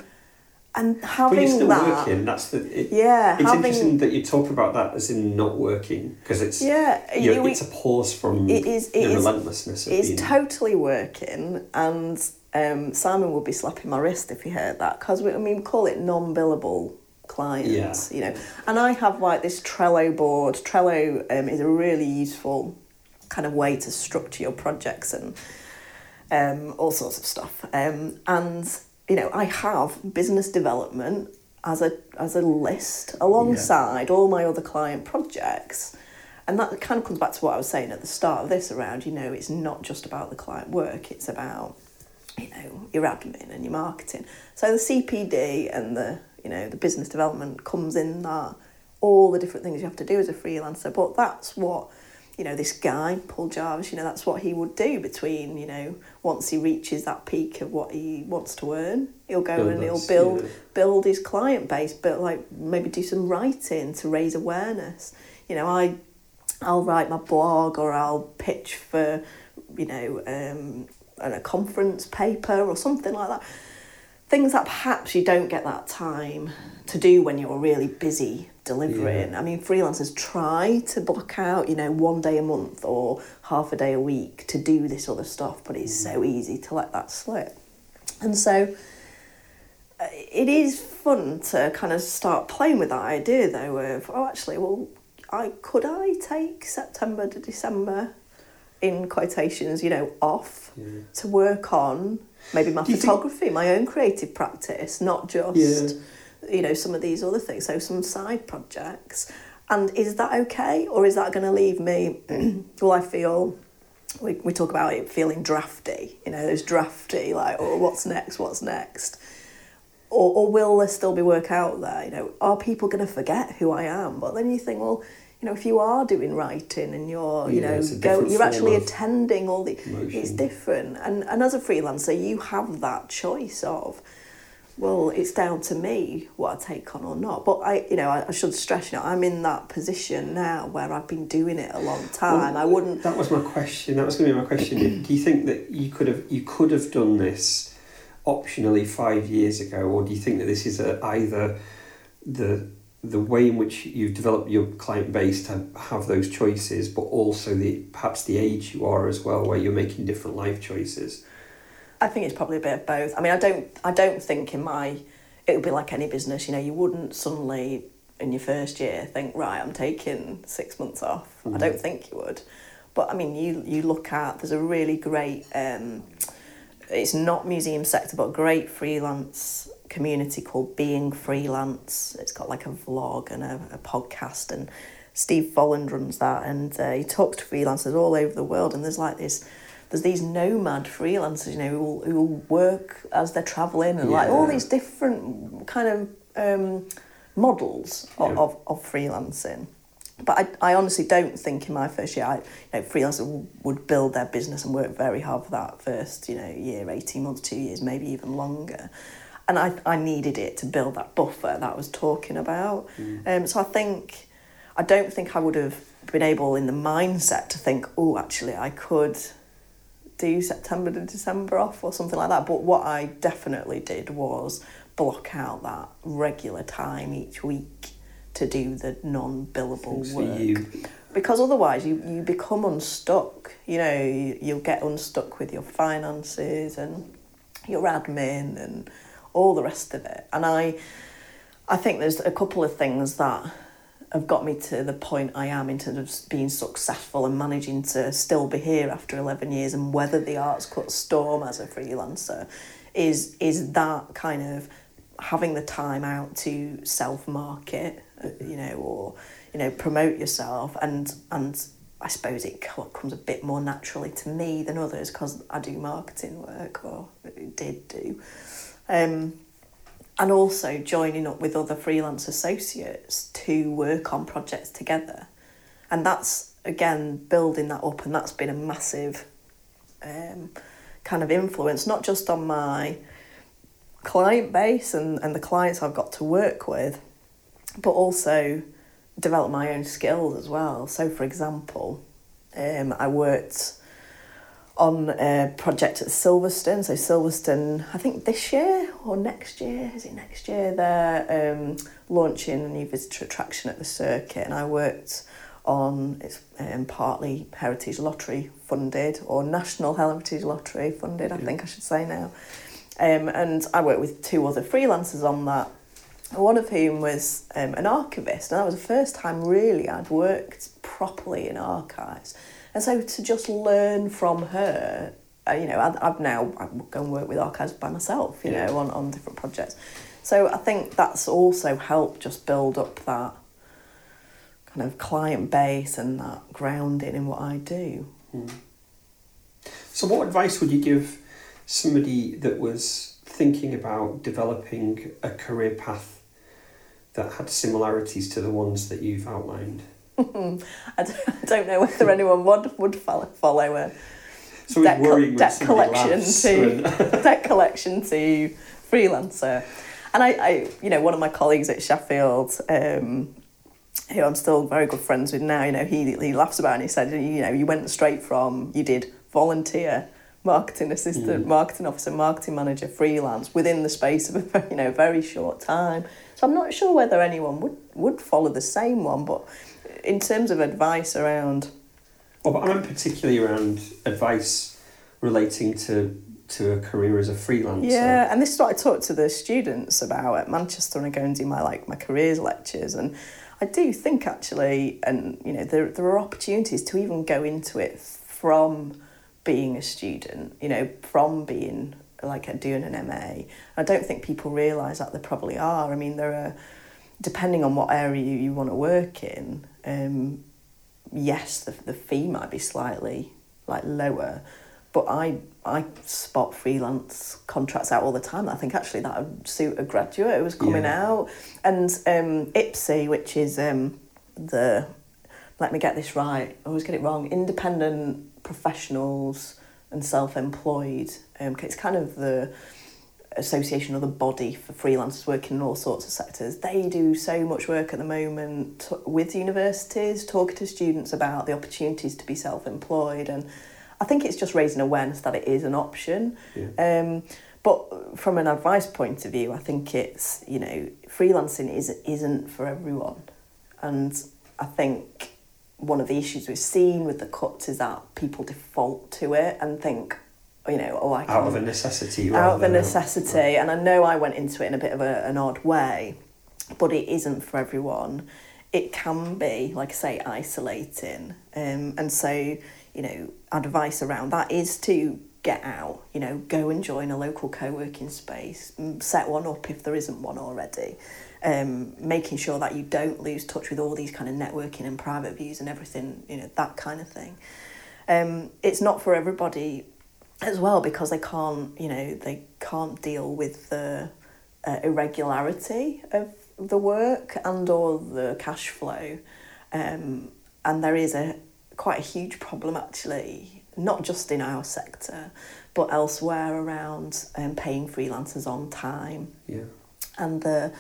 and But having you're still that. working. That's the. It, Yeah, It's having interesting that you talk about that as in not working because it's yeah, you know, you- it's a pause from It is- it the is- relentlessness it's being. totally working, and um, Simon would be slapping my wrist if he heard that because we, I mean, we call it non-billable clients, yeah. you know. And I have like this Trello board. Trello um, is a really useful kind of way to structure your projects and um, all sorts of stuff. Um, and you know, I have business development as a as a list alongside all my other client projects. And that kind of comes back to what I was saying at the start of this around, you know, it's not just about the client work, it's about, you know, your admin and your marketing. So the CPD and the, you know, the business development comes in that, all the different things you have to do as a freelancer. But that's what, you know, this guy, Paul Jarvis, you know, that's what he would do between, you know, once he reaches that peak of what he wants to earn, he'll go Build and he'll build yeah. build his client base, but like maybe do some writing to raise awareness. You know, I I'll write my blog or I'll pitch for, you know, um, a conference paper or something like that. Things that perhaps you don't get that time to do when you're really busy delivering. Yeah. I mean, freelancers try to block out, you know, one day a month or half a day a week to do this other stuff, but it's so easy to let that slip. And so uh, it is fun to kind of start playing with that idea though of oh actually well I could I take September to December in quotations you know off Yeah. to work on maybe my Do you think- photography my own creative practice not just you know some of these other things so some side projects and is that okay or is that going to leave me will I feel we, we talk about it feeling drafty you know those drafty like oh what's next what's next or, or will there still be work out there? You know, are people going to forget who I am? But then you think, well, you know, if you are doing writing and you're, you Yeah, know, go, you're actually attending all the, promotion. it's different. And and as a freelancer, you have that choice of, well, it's down to me what I take on or not. But I, you know, I, I should stress, you know, I'm in that position now where I've been doing it a long time. I wouldn't. That was my question. That was going to be my question. do you think that you could have you could have done this optionally five years ago, or do you think that this is a, either the the way in which you've developed your client base to have those choices, but also the perhaps the age you are as well, where you're making different life choices? I think it's probably a bit of both. I mean, I don't, I don't think in my, it would be like any business. You know, you wouldn't suddenly in your first year think, right, I'm taking six months off. I don't think you would. But I mean, you you look at there's a really great, um, it's not museum sector, but great freelance community called Being Freelance. It's got like a vlog and a, a podcast, and Steve Folland runs that, and uh, he talks to freelancers all over the world. And there's like this, there's these nomad freelancers, you know, who will, who will work as they're traveling, and like all these different kind of um, models of, Yeah. of, of freelancing. But I, I honestly don't think in my first year, I, you know, freelancers would build their business and work very hard for that first, you know, year, 18 months, two years, maybe even longer. And I, I needed it to build that buffer that I was talking about. Um, so I think, I don't think I would have been able in the mindset to think, oh, actually, I could do September to December off or something like that. But what I definitely did was block out that regular time each week to do the non-billable work you. because otherwise you, you become unstuck you know you, you'll get unstuck with your finances and your admin and all the rest of it and i i think there's a couple of things that have got me to the point i am in terms of being successful and managing to still be here after 11 years and weather the arts cut storm as a freelancer is is that kind of having the time out to self market uh, you know or you know promote yourself and and I suppose it comes a bit more naturally to me than others because I do marketing work or uh, did do. Um, and also joining up with other freelance associates to work on projects together. And that's, again, building that up, and that's been a massive um, kind of influence, not just on my client base and, and the clients I've got to work with, but also develop my own skills as well. So, for example, um, I worked on a project at Silverstone. So, Silverstone, I think this year or next year, is it next year? They're um, launching a new visitor attraction at the circuit, and I worked on it's um, partly Heritage Lottery funded or National Heritage Lottery funded, I think I should say now. Um, and I worked with two other freelancers on that one of whom was um, an archivist, and that was the first time really I'd worked properly in archives. And so to just learn from her, uh, you know, I, I've now I go and work with archives by myself, you Yeah. know, on, on different projects. So I think that's also helped just build up that kind of client base and that grounding in what I do. So, what advice would you give somebody that was thinking about developing a career path that had similarities to the ones that you've outlined? I don't, I don't know whether anyone would, would follow, follow a So, debt, when debt collection to debt collection to freelancer. And I, I, you know, one of my colleagues at Sheffield, um, who I'm still very good friends with now, you know, he, he laughs about it and he said, you know, you went straight from, you did volunteer, marketing assistant, Mm. marketing officer, marketing manager, freelance within the space of a very, you know, very short time. So I'm not sure whether anyone would, would follow the same one, but in terms of advice around Well, but I'm particularly around advice relating to to a career as a freelancer. Yeah, and this is what I talk to the students about at Manchester when I go and do my like my careers lectures and I do think actually and you know there there are opportunities to even go into it from being a student, you know, from being like a, doing an MA. I don't think people realise that there probably are. I mean there are depending on what area you, you want to work in, um, yes, the, the fee might be slightly like lower, but I I spot freelance contracts out all the time. I think actually that would suit a graduate who was coming Yeah. out, and um, IPSE, which is um, the let me get this right. I always get it wrong. Independent professionals and self-employed. Um, it's kind of the association or the body for freelancers working in all sorts of sectors. They do so much work at the moment with universities, talking to students about the opportunities to be self-employed, and I think it's just raising awareness that it is an option. Yeah. Um, but from an advice point of view, I think it's you know freelancing is isn't for everyone, and I think one of the issues we've seen with the cuts is that people default to it and think, you know, oh I can Out of a necessity. out of a necessity. And I know I went into it in a bit of a, an odd way, but it isn't for everyone. It can be, like I say, isolating. Um, and so, you know, advice around that is to get out, you know, go and join a local co working space, set one up if there isn't one already. Um, making sure that you don't lose touch with all these kind of networking and private views and everything, you know, that kind of thing. Um, it's not for everybody as well because they can't you know they can't deal with the uh, irregularity of the work and or the cash flow um, and there is a quite a huge problem actually not just in our sector but elsewhere around um, paying freelancers on time Yeah. and the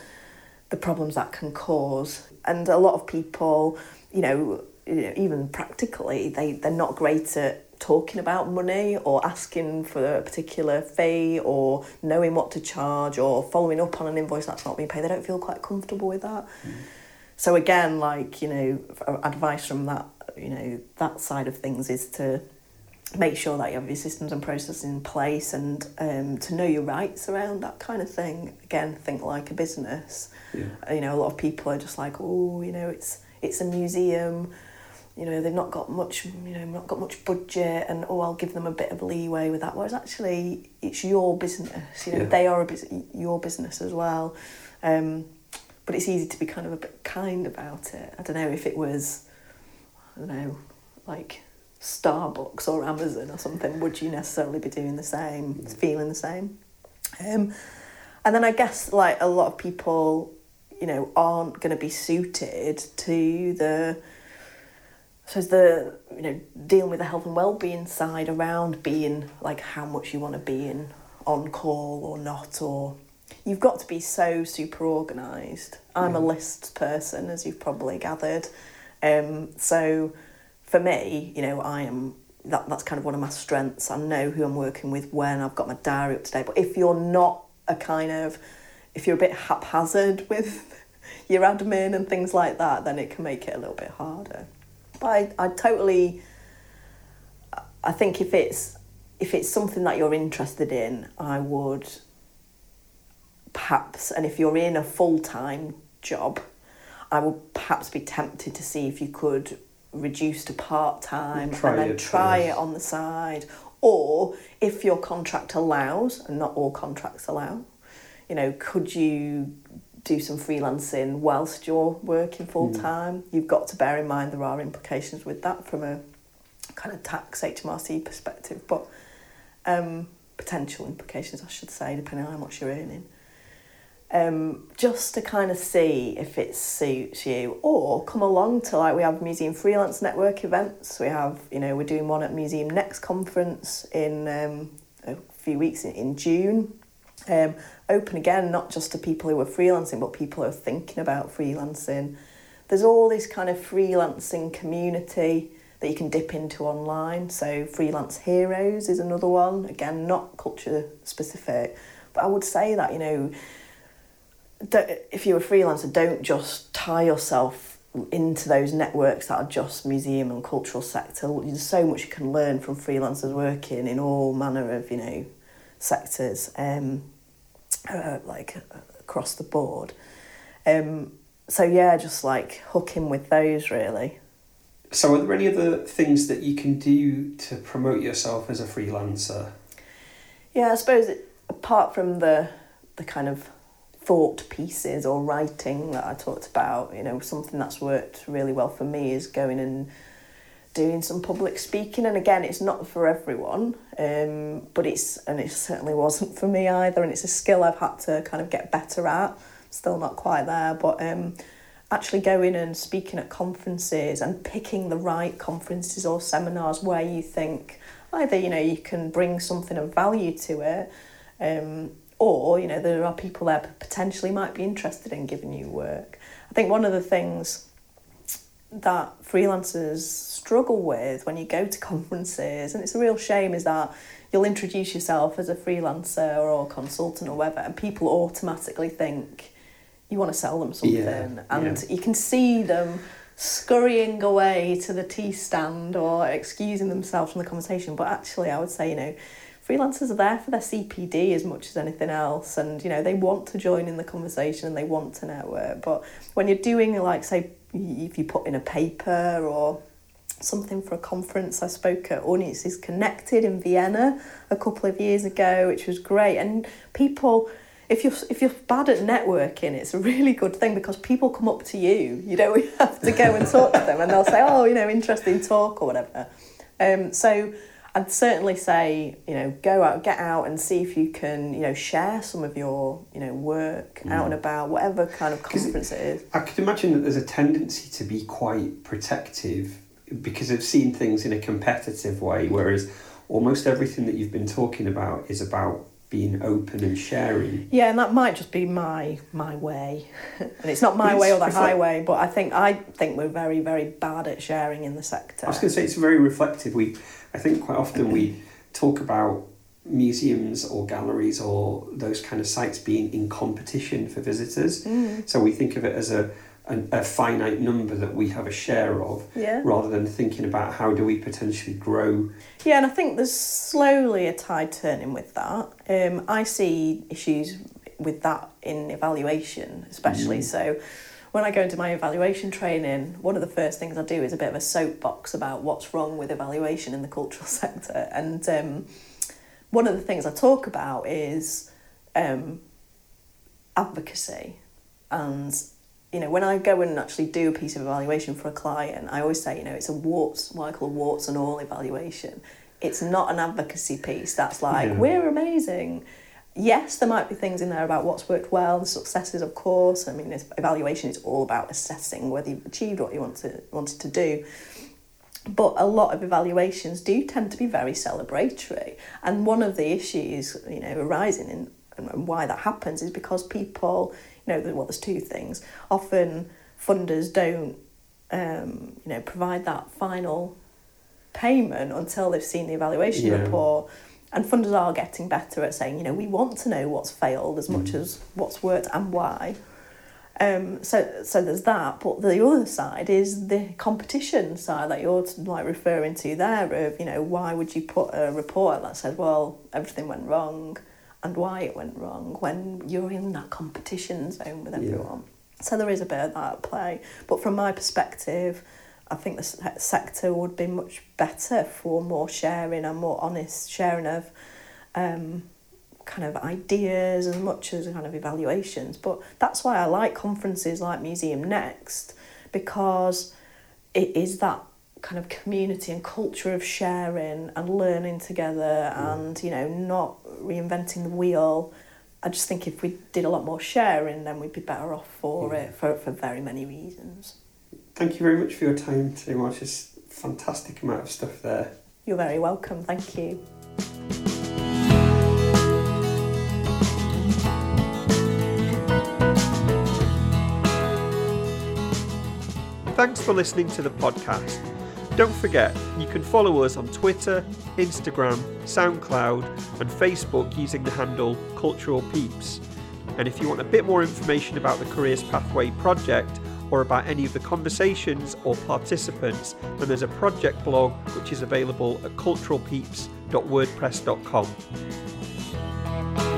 the problems that can cause. And a lot of people, you know, you know, even practically, they they're not great at talking about money or asking for a particular fee or knowing what to charge or following up on an invoice that's not being paid. They don't feel quite comfortable with that. so again, like you know, advice from that you know that side of things is to make sure that you have your systems and processes in place and um, to know your rights around that kind of thing. Again, think like a business. Yeah. You know, a lot of people are just like, oh, you know, it's it's a museum. You know, they've not got much. You know, not got much budget, and oh, I'll give them a bit of leeway with that. Whereas actually, it's your business. You know, Yeah. they are a bus- your business as well. Um, but it's easy to be kind of a bit kind about it. I don't know if it was, I don't know, like Starbucks or Amazon or something. Would you necessarily be doing the same, feeling the same? Um, and then I guess like a lot of people, you know, aren't going to be suited to the, suppose the you know dealing with the health and well-being side around being like how much you want to be in on call or not or you've got to be so super organized. I'm a list person as you've probably gathered. Um so for me you know i am that that's kind of one of my strengths. I know who i'm working with when i've got my diary up to date. But if you're not a kind of if you're a bit haphazard with your admin and things like that then it can make it a little bit harder but I, I totally I think if it's if it's something that you're interested in, I would perhaps and if you're in a full time job, I would perhaps be tempted to see if you could reduce to part time and then it try it on the side. Or if your contract allows, and not all contracts allow, you know, could you do some freelancing whilst you're working full time? You've got to bear in mind there are implications with that from a kind of tax HMRC perspective, but um, potential implications, I should say, depending on how much you're earning. Um, just to kind of see if it suits you, or come along to like we have Museum Freelance Network events. We have, you know, we're doing one at Museum Next conference in um, a few weeks in, in June. Um, open again, not just to people who are freelancing, but people who are thinking about freelancing. There's all this kind of freelancing community that you can dip into online. So Freelance Heroes is another one. Again, not culture specific, but I would say that you know, if you're a freelancer, don't just tie yourself into those networks that are just museum and cultural sector. There's so much you can learn from freelancers working in all manner of you know sectors, um, uh, like across the board. Um, so yeah, just like hooking with those really. So, are there any other things that you can do to promote yourself as a freelancer? Yeah, I suppose it, apart from the the kind of thought pieces or writing that I talked about, you know, something that's worked really well for me is going and doing some public speaking. And again, it's not for everyone, um, but it's and it certainly wasn't for me either. And it's a skill I've had to kind of get better at. Still not quite there, but um, actually going and speaking at conferences and picking the right conferences or seminars where you think either you know you can bring something of value to it um, or you know there are people there potentially might be interested in giving you work i think one of the things that freelancers struggle with when you go to conferences and it's a real shame is that you'll introduce yourself as a freelancer or consultant or whatever and people automatically think you want to sell them something Yeah, and yeah. you can see them scurrying away to the tea stand or excusing themselves from the conversation but actually i would say you know freelancers are there for their cpd as much as anything else and you know they want to join in the conversation and they want to network but when you're doing like say if you put in a paper or something for a conference. I spoke at Audiences Connected in Vienna a couple of years ago, which was great. And people, if you're if you're bad at networking, it's a really good thing because people come up to you. You don't have to go and talk to them, and they'll say, "Oh, you know, interesting talk" or whatever. Um, so I'd certainly say, you know, go out, get out, and see if you can, you know, share some of your, you know, work out and about, whatever kind of conference it is. I could imagine that there's a tendency to be quite protective because of seeing things in a competitive way, whereas almost everything that you've been talking about is about being open and sharing. Yeah, and that might just be my my way, and it's not my But way or the highway. But I think I think we're very very bad at sharing in the sector. I was going to say it's very reflective. We, I think, quite often we talk about museums or galleries or those kind of sites being in competition for visitors. Mm. So we think of it as a a, a finite number that we have a share of, Yeah. rather than thinking about how do we potentially grow. Yeah, and I think there's slowly a tide turning with that. Um, I see issues with that in evaluation, especially. Mm. So, when I go into my evaluation training, one of the first things I do is a bit of a soapbox about what's wrong with evaluation in the cultural sector. And um, one of the things I talk about is um, advocacy. And, you know, when I go and actually do a piece of evaluation for a client, I always say, you know, it's a warts, what I call a warts and all evaluation. It's not an advocacy piece that's like, Yeah. we're amazing. Yes, there might be things in there about what's worked well, the successes, of course. I mean, evaluation is all about assessing whether you've achieved what you want to wanted to do. But a lot of evaluations do tend to be very celebratory, and one of the issues, you know, arising in and why that happens is because people, you know, well, there's two things. Often funders don't, um, you know, provide that final payment until they've seen the evaluation Yeah. report. And funders are getting better at saying, you know, we want to know what's failed as much as what's worked and why. Um, so so there's that, but the other side is the competition side that you're like referring to there. Of you know, why would you put a report that says, well, everything went wrong, and why it went wrong when you're in that competition zone with Yeah. everyone. So there is a bit of that at play. But from my perspective, I think the se- sector would be much better for more sharing and more honest sharing of um, kind of ideas as much as kind of evaluations. But that's why I like conferences like Museum Next because it is that kind of community and culture of sharing and learning together and you know not reinventing the wheel. I just think if we did a lot more sharing, then we'd be better off for Yeah. it for, for very many reasons. Thank you very much for your time today, Marsh. It's a fantastic amount of stuff there. You're very welcome. Thank you. Thanks for listening to the podcast. Don't forget, you can follow us on Twitter, Instagram, SoundCloud, and Facebook using the handle Cultural Peeps. And if you want a bit more information about the Careers Pathway project or about any of the conversations or participants, then there's a project blog which is available at culturalpeeps.wordpress.com.